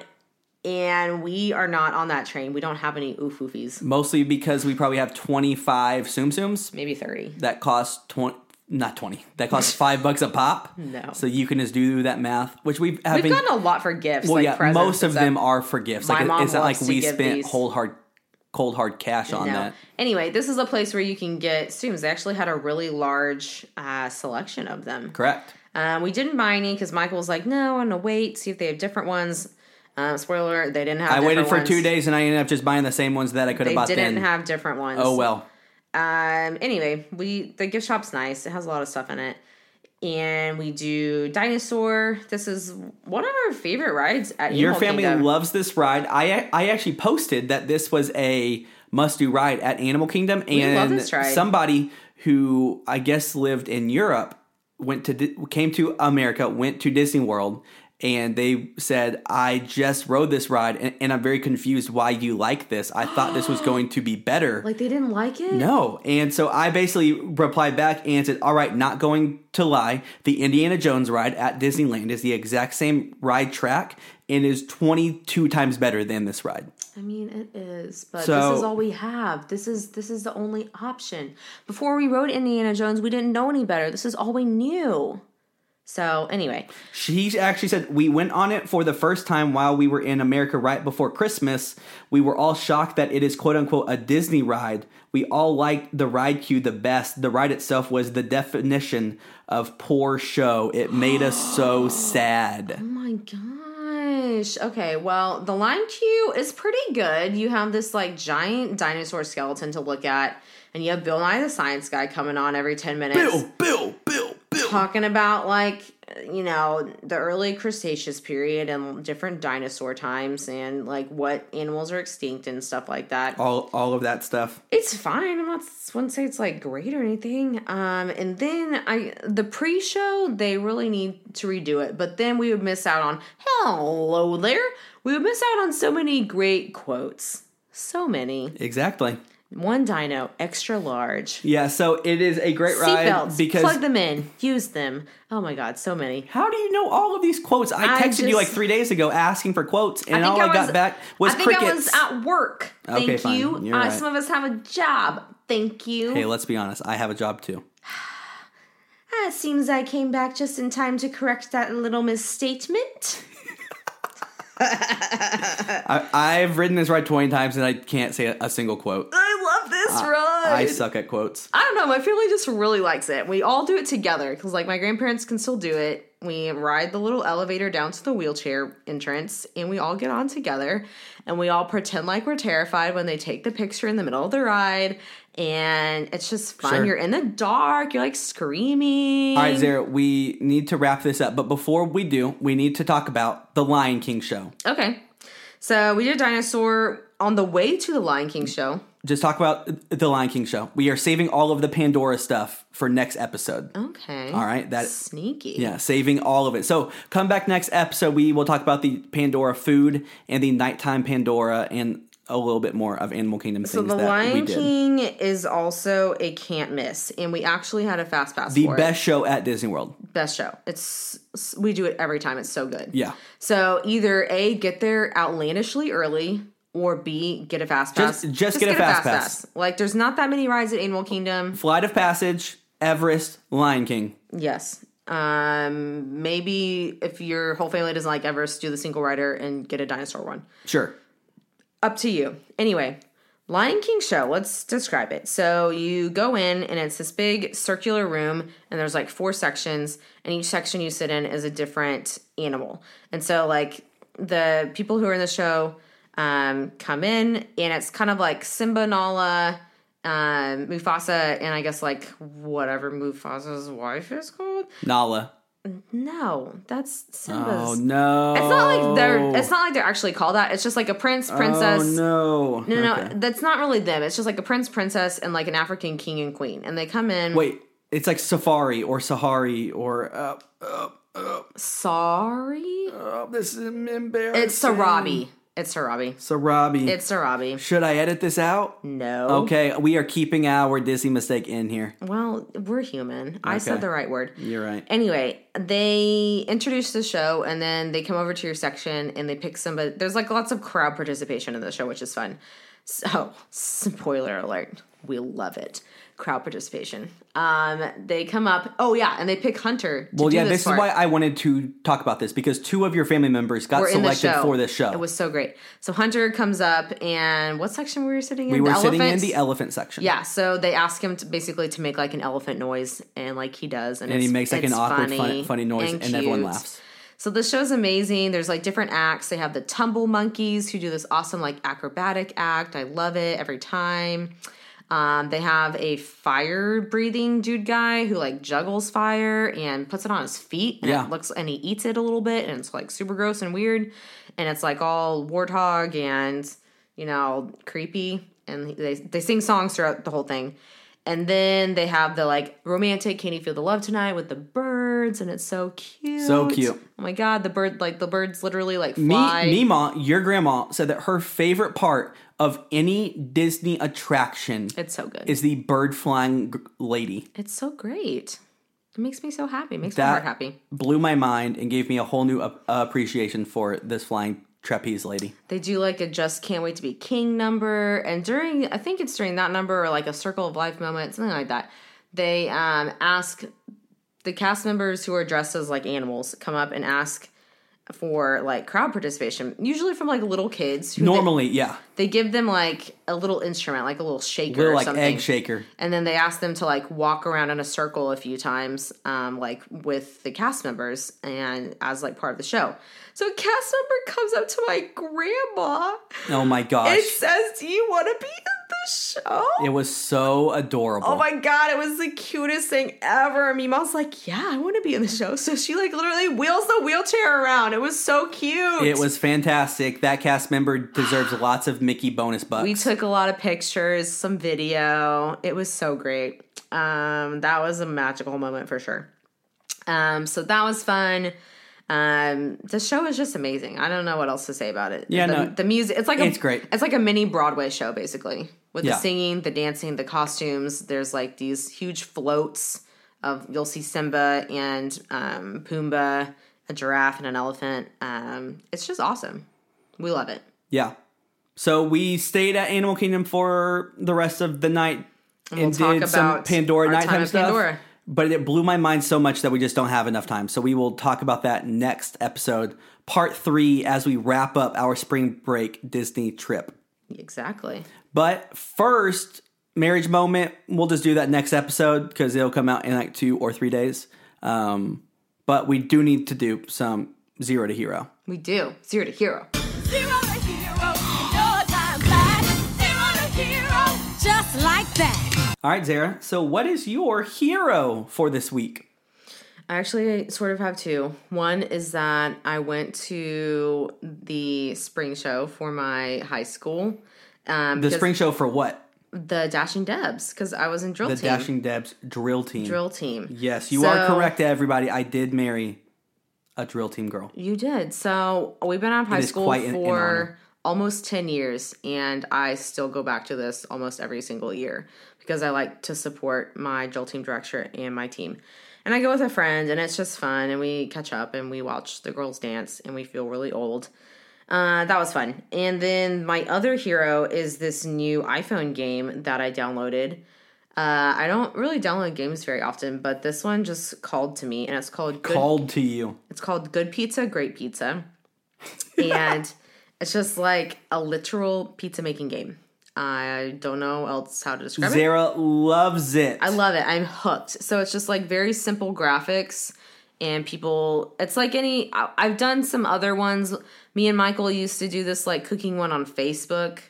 Speaker 2: and we are not on that train. We don't have any Ufufys.
Speaker 1: Mostly because we probably have 25 Tsum Tsums
Speaker 2: Maybe 30.
Speaker 1: that cost 20, not 20, that costs [laughs] five bucks a pop.
Speaker 2: No.
Speaker 1: So you can just do that math, which we've
Speaker 2: We've
Speaker 1: been.
Speaker 2: gotten a lot for gifts.
Speaker 1: well,
Speaker 2: like
Speaker 1: yeah, most of them are for gifts.
Speaker 2: My
Speaker 1: Like,
Speaker 2: mom
Speaker 1: it's not like we spent
Speaker 2: these.
Speaker 1: cold hard, cold hard cash on
Speaker 2: No.
Speaker 1: that.
Speaker 2: Anyway, this is a place where you can get students. They actually had a really large uh, selection of them.
Speaker 1: Correct.
Speaker 2: Um, we didn't buy any because Michael was like, "No, I'm gonna wait, see if they have different ones." Um, spoiler: alert, they didn't have.
Speaker 1: I waited for
Speaker 2: ones.
Speaker 1: two days and I ended up just buying the same ones that I could have bought They
Speaker 2: didn't
Speaker 1: then.
Speaker 2: have different ones.
Speaker 1: oh well.
Speaker 2: Um. Anyway, we the gift shop's nice. It has a lot of stuff in it, and we do dinosaur. This is one of our favorite rides at
Speaker 1: Your
Speaker 2: Animal
Speaker 1: family
Speaker 2: Kingdom.
Speaker 1: loves this ride. I I actually posted that this was a must do ride at Animal Kingdom, and
Speaker 2: love this ride.
Speaker 1: somebody who I guess lived in Europe went to came to America, went to Disney World, and they said, "I just rode this ride, and, and I'm very confused why you like this. I thought this was [gasps] going to be better."
Speaker 2: like they didn't like it.
Speaker 1: No. And so I basically replied back and said, All right, not going to lie. The Indiana Jones ride at Disneyland is the exact same ride track and is 22 times better than this ride.
Speaker 2: I mean, it is, but
Speaker 1: So-
Speaker 2: this is all we have. This is this is the only option. Before we rode Indiana Jones, we didn't know any better. This is all we knew. So anyway,
Speaker 1: She actually said, We went on it for the first time while we were in America right before Christmas. We were all shocked that it is quote unquote a Disney ride. We all liked the ride queue the best. The ride itself was the definition of poor show. It made us so sad. [gasps]
Speaker 2: oh my gosh. Okay, well, the line queue is pretty good. You have this like giant dinosaur skeleton to look at, and you have Bill Nye the Science Guy coming on every ten minutes.
Speaker 1: Bill, Bill, Bill, Bill.
Speaker 2: talking about like you know the early cretaceous period and different dinosaur times and like what animals are extinct and stuff like that
Speaker 1: all all of that stuff.
Speaker 2: it's fine i'm not wouldn't say it's like great or anything um and then i the pre-show they really need to redo it but then we would miss out on hello there we would miss out on so many great quotes so many
Speaker 1: Exactly.
Speaker 2: One dino extra large
Speaker 1: Yeah, so it is a great ride
Speaker 2: seatbelts
Speaker 1: because
Speaker 2: plug them in use them oh my god so many
Speaker 1: how do you know all of these quotes? I
Speaker 2: I
Speaker 1: texted you like three days ago asking for quotes, and all I, got back was
Speaker 2: I think
Speaker 1: crickets.
Speaker 2: I was at work. Thank
Speaker 1: Okay, fine.
Speaker 2: you.
Speaker 1: You're
Speaker 2: Uh. Some of us have a job. Thank you.
Speaker 1: hey, let's be honest. I have a job too. [sighs]
Speaker 2: Ah, it seems I came back just in time to correct that little misstatement. [laughs]
Speaker 1: I, I've ridden this ride twenty times, and I can't say a, a single quote.
Speaker 2: I love this ride.
Speaker 1: I suck at quotes.
Speaker 2: I don't know. My family just really likes it. We all do it together because, like, my grandparents can still do it. We ride the little elevator down to the wheelchair entrance, and we all get on together, and we all pretend like we're terrified when they take the picture in the middle of the ride, and it's just fun.
Speaker 1: Sure.
Speaker 2: You're in the dark. You're like screaming.
Speaker 1: All right, Zara, we need to wrap this up, but before we do, we need to talk about the Lion King show.
Speaker 2: Okay. So we did dinosaur on the way to the Lion King show.
Speaker 1: Just talk about the Lion King show. We are saving all of the Pandora stuff for next episode.
Speaker 2: Okay.
Speaker 1: All right, that
Speaker 2: Sneaky.
Speaker 1: Yeah, saving all of it. So come back next episode. We will talk about the Pandora food and the nighttime Pandora and a little bit more of Animal Kingdom
Speaker 2: So
Speaker 1: things
Speaker 2: the
Speaker 1: that we
Speaker 2: Lion
Speaker 1: did.
Speaker 2: King is also a can't miss, and we actually had a fast pass
Speaker 1: the best show at Disney World.
Speaker 2: Best show. It's we do it every time. It's so good.
Speaker 1: Yeah.
Speaker 2: So either a get there outlandishly early, or b get a fast pass.
Speaker 1: Just- just get a fast pass.
Speaker 2: Like there's not that many rides at Animal Kingdom.
Speaker 1: Flight of Passage, Everest, Lion King.
Speaker 2: Yes. Um, maybe if your whole family doesn't like Everest, do the single rider and get a dinosaur one.
Speaker 1: Sure.
Speaker 2: Up to you. Anyway, Lion King show, let's describe it. So you go in and it's this big circular room and there's like four sections and each section you sit in is a different animal. And so like the people who are in the show um come in and it's kind of like Simba Nala um Mufasa and I guess like whatever Mufasa's wife is called.
Speaker 1: Nala.
Speaker 2: No, that's Simba's.
Speaker 1: Oh no.
Speaker 2: It's not like they're it's not like they're actually called that. It's just like a prince, princess.
Speaker 1: Oh no.
Speaker 2: No, no,
Speaker 1: Okay.
Speaker 2: no, that's not really them. It's just like a prince, princess, and like an African king and queen, and they come in.
Speaker 1: Wait, it's like Safari or Sahari or uh, uh
Speaker 2: Sorry,
Speaker 1: Oh, this is embarrassing.
Speaker 2: it's Sarabi. It's Sarabi.
Speaker 1: Sarabi.
Speaker 2: It's Sarabi.
Speaker 1: Should I edit this out?
Speaker 2: No.
Speaker 1: Okay, we are keeping our Disney mistake in here.
Speaker 2: Well, we're human. I
Speaker 1: Okay.
Speaker 2: said the right word.
Speaker 1: You're right.
Speaker 2: Anyway, they introduce the show and then they come over to your section and they pick somebody. There's like lots of crowd participation in the show, which is fun. So, [laughs] spoiler alert, we love it. Crowd participation. Um, they come up. Oh yeah, and they pick Hunter. To
Speaker 1: Well, yeah,
Speaker 2: this,
Speaker 1: this is why I wanted to talk about this because two of your family members got
Speaker 2: We're in the
Speaker 1: selected for this show.
Speaker 2: It was so great. So Hunter comes up, and what section were we sitting in?
Speaker 1: we were
Speaker 2: the
Speaker 1: sitting in the elephant section.
Speaker 2: Yeah, so they ask him to basically to make like an elephant noise, and like he does, and,
Speaker 1: And he makes like an awkward,
Speaker 2: funny,
Speaker 1: funny, funny noise, and, everyone laughs.
Speaker 2: So the show's amazing. There's like different acts. They have the tumble monkeys who do this awesome like acrobatic act. I love it every time. Um, they have a fire breathing dude guy who like juggles fire and puts it on his feet and
Speaker 1: Yeah.
Speaker 2: it looks and he eats it a little bit and it's like super gross and weird and it's like all warthog and you know creepy and they they sing songs throughout the whole thing. And then they have the like romantic "Can You Feel the Love Tonight" with the birds, and it's so cute.
Speaker 1: So cute.
Speaker 2: Oh my god, the bird like the birds literally like
Speaker 1: Me,
Speaker 2: fly.
Speaker 1: Mima, your grandma said that her favorite part of any Disney attraction
Speaker 2: It's so good.
Speaker 1: is the bird flying g- lady.
Speaker 2: it's so great. It makes me so happy. It makes
Speaker 1: That-
Speaker 2: my heart happy.
Speaker 1: Blew my mind and gave me a whole new uh, appreciation for this flying trapeze lady.
Speaker 2: They do like a "Just Can't Wait to Be King" number, and during I think it's during that number or like a Circle of Life moment, something like that. They um, ask the cast members who are dressed as like animals come up and ask for like crowd participation, usually from like little kids. Who they-
Speaker 1: Normally, yeah,
Speaker 2: they give them like a little instrument, like a little shaker
Speaker 1: little
Speaker 2: or
Speaker 1: like
Speaker 2: something.
Speaker 1: egg shaker.
Speaker 2: and then they ask them to like walk around in a circle a few times, um, like with the cast members and as like part of the show. So a cast member comes up to my grandma
Speaker 1: Oh my gosh,
Speaker 2: and says, "Do you want to be the show?"
Speaker 1: it was so adorable.
Speaker 2: Oh my god, it was the cutest thing ever. Mima's like, "Yeah, I want to be in the show." So she like literally wheels the wheelchair around. It was so cute.
Speaker 1: It was fantastic. That cast member deserves [gasps] lots of Mickey bonus bucks.
Speaker 2: We took a lot of pictures, some video. It was so great. Um, that was a magical moment for sure. Um, so that was fun. Um, the show is just amazing. I don't know what else to say about it.
Speaker 1: Yeah,
Speaker 2: the,
Speaker 1: no,
Speaker 2: the music. It's like a,
Speaker 1: it's great.
Speaker 2: It's like a mini Broadway show, basically, with
Speaker 1: Yeah.
Speaker 2: the singing, the dancing, the costumes. There's like these huge floats of you'll see Simba and um, Pumbaa, a giraffe and an elephant. Um, it's just awesome. We love it.
Speaker 1: Yeah. So we stayed at Animal Kingdom for the rest of the night and,
Speaker 2: we'll talk
Speaker 1: did some Pandora nighttime stuff.
Speaker 2: Pandora.
Speaker 1: But it blew my mind so much that we just don't have enough time. So we will talk about that next episode, part three, as we wrap up our spring break Disney trip.
Speaker 2: Exactly.
Speaker 1: But first, marriage moment, we'll just do that next episode because it'll come out in like two or three days. Um, but we do need to do some zero to hero.
Speaker 2: We do. Zero to hero.
Speaker 3: Zero to hero, no time flat. Zero to hero, just like that.
Speaker 1: All right, Zara. So, what is your hero for this week?
Speaker 2: I actually sort of have two. One is that I went to the spring show for my high school. Um,
Speaker 1: The spring show for what?
Speaker 2: the Dashing Debs, because I was in drill
Speaker 1: The
Speaker 2: team.
Speaker 1: Dashing Debs drill team.
Speaker 2: drill team.
Speaker 1: Yes, you are correct, everybody. I did marry a drill team girl.
Speaker 2: You did. So we've been out of high school
Speaker 1: quite an- an
Speaker 2: for
Speaker 1: honor.
Speaker 2: almost 10 years, and I still go back to this almost every single year because I like to support my drill team director and my team. And I go with a friend, and it's just fun, and we catch up and we watch the girls dance, and we feel really old. Uh, that was fun. And then my other hero is this new iPhone game that I downloaded. Uh, I don't really download games very often, but this one just called to me, and it's called Good
Speaker 1: Called to you.
Speaker 2: it's called Good Pizza, Great Pizza. [laughs] And it's just like a literal pizza making game. I don't know else how to describe it.
Speaker 1: Zara loves it.
Speaker 2: I love it. I'm hooked. So it's just like very simple graphics and people it's like any I've done some other ones. Me and Michael used to do this like cooking one on Facebook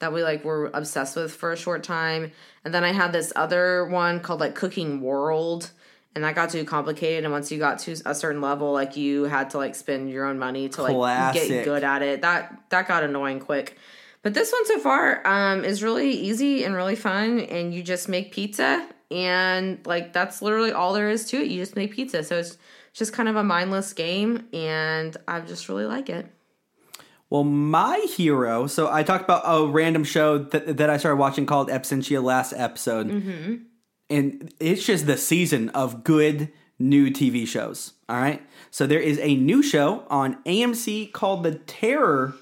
Speaker 2: that we like were obsessed with for a short time. And then I had this other one called like Cooking World and that got too complicated and once you got to a certain level like you had to like spend your own money to like
Speaker 1: Classic.
Speaker 2: get good at it. That that got annoying quick. But this one so far um, is really easy and really fun, and you just make pizza, and like that's literally all there is to it. You just make pizza, so it's just kind of a mindless game, and I just really like it.
Speaker 1: Well, my hero. So I talked about a random show that that I started watching called Absentia last episode, and it's just the season of good new TV shows. All right, so there is a new show on AMC called The Terror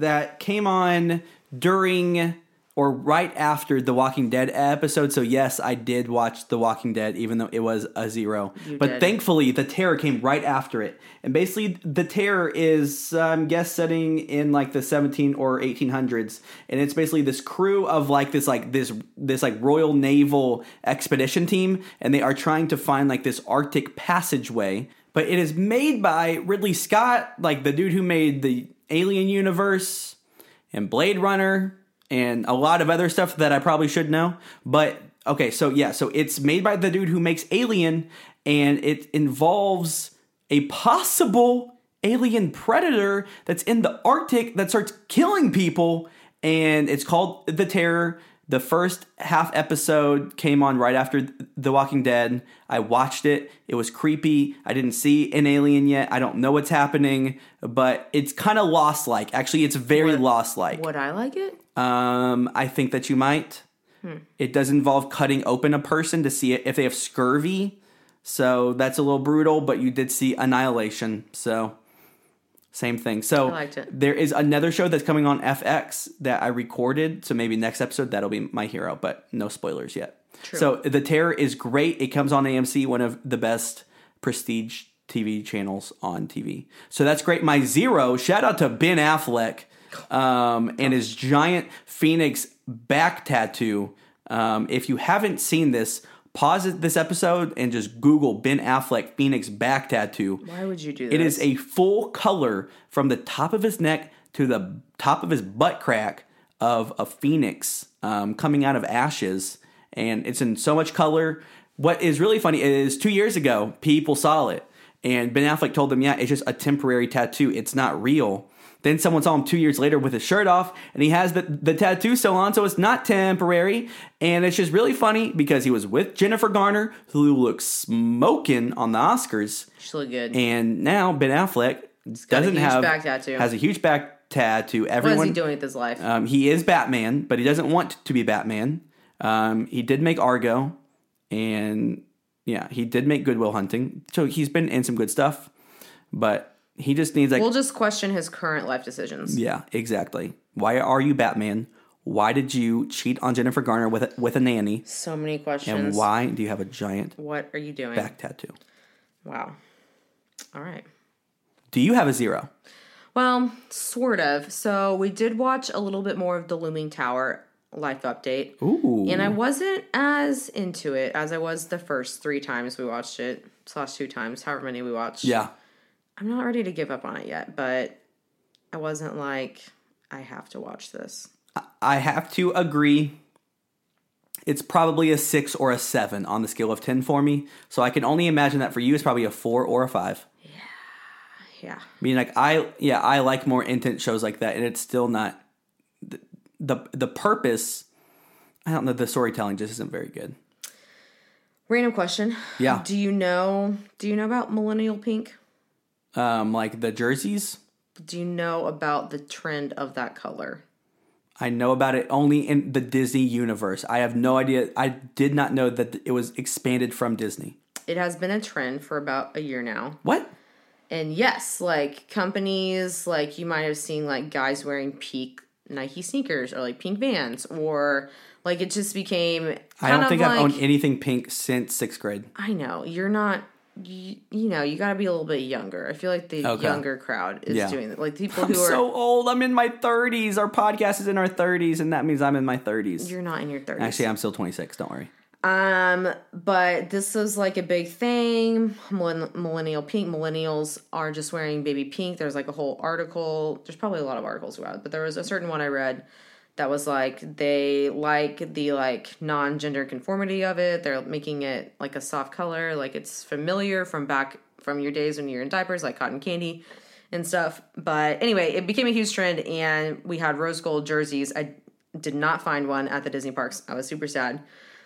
Speaker 1: that came on during or right after the Walking Dead episode. So yes, I did watch The Walking Dead, even though it was a zero.
Speaker 2: You
Speaker 1: but
Speaker 2: did.
Speaker 1: thankfully, The Terror came right after it, and basically, The Terror is, um, guess, setting in like the 17 or 1800s, and it's basically this crew of like this like this this like Royal Naval expedition team, and they are trying to find like this Arctic passageway. But it is made by Ridley Scott, like the dude who made the Alien universe and Blade Runner and a lot of other stuff that I probably should know. But okay, so yeah, so it's made by the dude who makes Alien, and it involves a possible alien predator that's in the Arctic that starts killing people, and it's called The Terror. The first half episode came on right after The Walking Dead. I watched it. It was creepy. I didn't see an alien yet. I don't know what's happening, but it's kind of lost like. Actually, it's very lost like.
Speaker 2: Would I like it?
Speaker 1: Um, I think that you might. It does involve cutting open a person to see if they have scurvy. So that's a little brutal, but you did see Annihilation. So same thing. So
Speaker 2: I liked it.
Speaker 1: there is another show that's coming on FX that I recorded. So maybe next episode that'll be my hero, but no spoilers yet.
Speaker 2: True.
Speaker 1: So The Terror is great. It comes on AMC, one of the best prestige TV channels on TV. So that's great. My zero, shout out to Ben Affleck um, and his giant phoenix back tattoo. Um, if you haven't seen this, pause this episode and just Google Ben Affleck phoenix back tattoo.
Speaker 2: Why would you do this?
Speaker 1: It is a full color from the top of his neck to the top of his butt crack of a phoenix um, coming out of ashes, and it's in so much color. What is really funny is two years ago, people saw it, and Ben Affleck told them, "Yeah, it's just a temporary tattoo. It's not real." Then someone saw him two years later with his shirt off, and he has the, the tattoo still on, so it's not temporary. And it's just really funny because he was with Jennifer Garner, who looks smoking on the Oscars.
Speaker 2: She look good.
Speaker 1: And now Ben Affleck doesn't
Speaker 2: huge
Speaker 1: have
Speaker 2: back tattoo.
Speaker 1: has a huge back tattoo. Everyone,
Speaker 2: is he doing with his life?
Speaker 1: Um, he is Batman, but he doesn't want to be Batman. Um, he did make Argo, and yeah, he did make Goodwill Hunting. So he's been in some good stuff, but he just needs like
Speaker 2: we'll just question his current life decisions.
Speaker 1: yeah, exactly. Why are you Batman? Why did you cheat on Jennifer Garner with a, with a nanny?
Speaker 2: So many questions.
Speaker 1: And why do you have a giant
Speaker 2: What are you doing?
Speaker 1: back tattoo?
Speaker 2: Wow. All right.
Speaker 1: Do you have a zero?
Speaker 2: Well, sort of. So we did watch a little bit more of the Looming Tower life update.
Speaker 1: Ooh,
Speaker 2: And I wasn't as into it as I was the first three times we watched it, slash two times, however many we watched.
Speaker 1: yeah.
Speaker 2: I'm not ready to give up on it yet, but I wasn't like, I have to watch this.
Speaker 1: I have to agree. It's probably a six or a seven on the scale of 10 for me. So I can only imagine that for you, it's probably a four or a five.
Speaker 2: Yeah.
Speaker 1: I mean, like, I, yeah, I like more intense shows like that, and it's still not the, the, the purpose. I don't know, the storytelling just isn't very good.
Speaker 2: Random question.
Speaker 1: Yeah.
Speaker 2: Do you know do you know about millennial pink?
Speaker 1: Um, like the jerseys,
Speaker 2: Do you know about the trend of that color?
Speaker 1: I know about it only in the Disney universe. I have no idea. I did not know that it was expanded from Disney.
Speaker 2: It has been a trend for about a year now.
Speaker 1: What?
Speaker 2: And yes, like companies, like you might have seen like guys wearing pink Nike sneakers or like pink Vans, or like it just became.
Speaker 1: I don't think
Speaker 2: like,
Speaker 1: I've owned anything pink since sixth grade.
Speaker 2: I know you're not. You, you know, you got to be a little bit younger. I feel like the
Speaker 1: Okay.
Speaker 2: younger crowd is
Speaker 1: Yeah.
Speaker 2: doing it. Like [laughs] people
Speaker 1: I'm
Speaker 2: who are.
Speaker 1: so old. I'm in my 30s. Our podcast is in our 30s, and that means I'm in my 30s.
Speaker 2: you're not in your thirties.
Speaker 1: Actually, I'm still 26. Don't worry.
Speaker 2: Um, but this is like a big thing. Millennial pink. Millennials are just wearing baby pink. There's like a whole article. There's probably a lot of articles about it, but there was a certain one I read that was like they like the like non-gender conformity of it. They're making it like a soft color, like it's familiar from back from your days when you're in diapers, like cotton candy and stuff. But anyway, it became a huge trend, and we had rose gold jerseys. I did not find one at the Disney parks. I was super sad.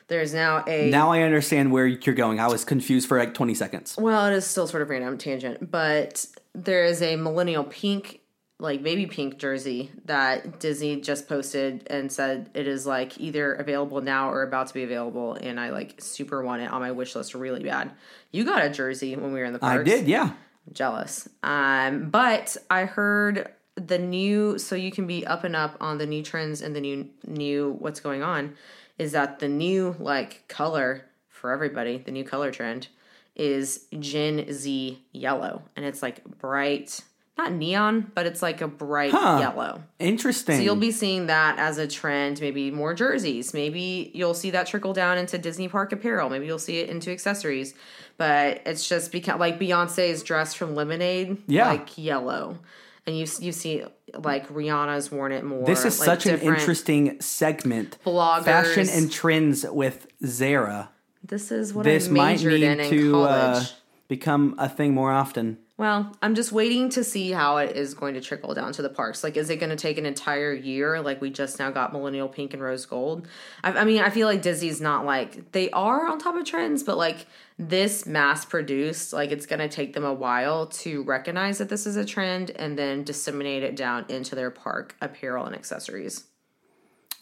Speaker 2: There's now a
Speaker 1: Now I understand where you're going. I was confused for like 20 seconds.
Speaker 2: well, it is still sort of random tangent, but there is a millennial pink, like baby pink jersey that Disney just posted and said it is like either available now or about to be available, and I like super want it on my wish list really bad. You got a jersey when we were in the park.
Speaker 1: I did, yeah.
Speaker 2: jealous. Um, but I heard the new, so you can be up and up on the new trends and the new new what's going on, is that the new like color for everybody, the new color trend is Gen Z yellow, and it's like bright, not neon, but it's like a bright
Speaker 1: Huh.
Speaker 2: yellow.
Speaker 1: Interesting.
Speaker 2: So you'll be seeing that as a trend, maybe more jerseys. Maybe you'll see that trickle down into Disney Park apparel. Maybe you'll see it into accessories. But it's just become like Beyonce's dress from Lemonade,
Speaker 1: Yeah.
Speaker 2: like yellow. And you you see like Rihanna's worn it more.
Speaker 1: this is
Speaker 2: like,
Speaker 1: such an interesting segment.
Speaker 2: bloggers.
Speaker 1: Fashion and trends with Zara.
Speaker 2: This is what
Speaker 1: This
Speaker 2: I
Speaker 1: might
Speaker 2: majored
Speaker 1: need
Speaker 2: in in
Speaker 1: to
Speaker 2: college.
Speaker 1: uh, become a thing more often.
Speaker 2: Well, I'm just waiting to see how it is going to trickle down to the parks. Like, is it going to take an entire year? Like, we just now got Millennial Pink and Rose Gold. I, I mean, I feel like Disney's not like they are on top of trends, but like this mass produced, like it's going to take them a while to recognize that this is a trend and then disseminate it down into their park apparel and accessories.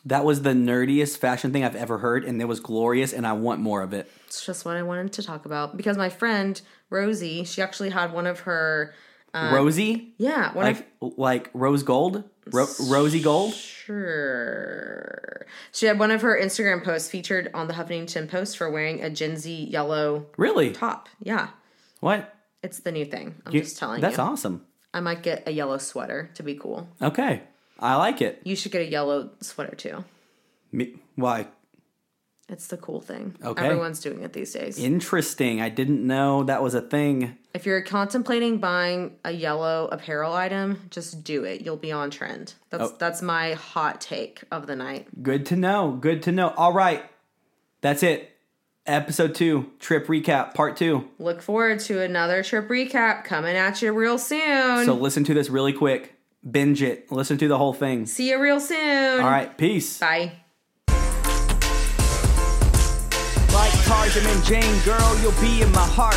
Speaker 1: That was the nerdiest fashion thing I've ever heard, and it was glorious, and I want more of it.
Speaker 2: It's just what I wanted to talk about because my friend Rosie, she actually had one of her, um,
Speaker 1: Rosie,
Speaker 2: yeah, one of
Speaker 1: like like rose gold, Ro- rosy gold.
Speaker 2: Sure. She had one of her Instagram posts featured on the Huffington Post for wearing a Gen Z yellow
Speaker 1: Really?
Speaker 2: top. Yeah.
Speaker 1: What?
Speaker 2: It's the new thing. I'm
Speaker 1: You-
Speaker 2: just telling
Speaker 1: That's
Speaker 2: you.
Speaker 1: That's awesome.
Speaker 2: I might get a yellow sweater to be cool.
Speaker 1: Okay, I like it.
Speaker 2: You should get a yellow sweater too.
Speaker 1: Me, why?
Speaker 2: It's the cool thing.
Speaker 1: Okay.
Speaker 2: Everyone's doing it these days.
Speaker 1: Interesting. I didn't know that was a thing.
Speaker 2: if you're contemplating buying a yellow apparel item, just do it. You'll be on trend. That's
Speaker 1: Oh.
Speaker 2: that's my hot take of the night.
Speaker 1: Good to know. Good to know. All right, that's it. Episode two, trip recap, part two.
Speaker 2: Look forward to another trip recap coming at you real soon.
Speaker 1: So listen to this really quick. Binge it. Listen to the whole thing.
Speaker 2: See you real soon.
Speaker 1: All right, peace.
Speaker 2: Bye.
Speaker 1: Like Tarzan and Jane, girl, you'll be in my heart.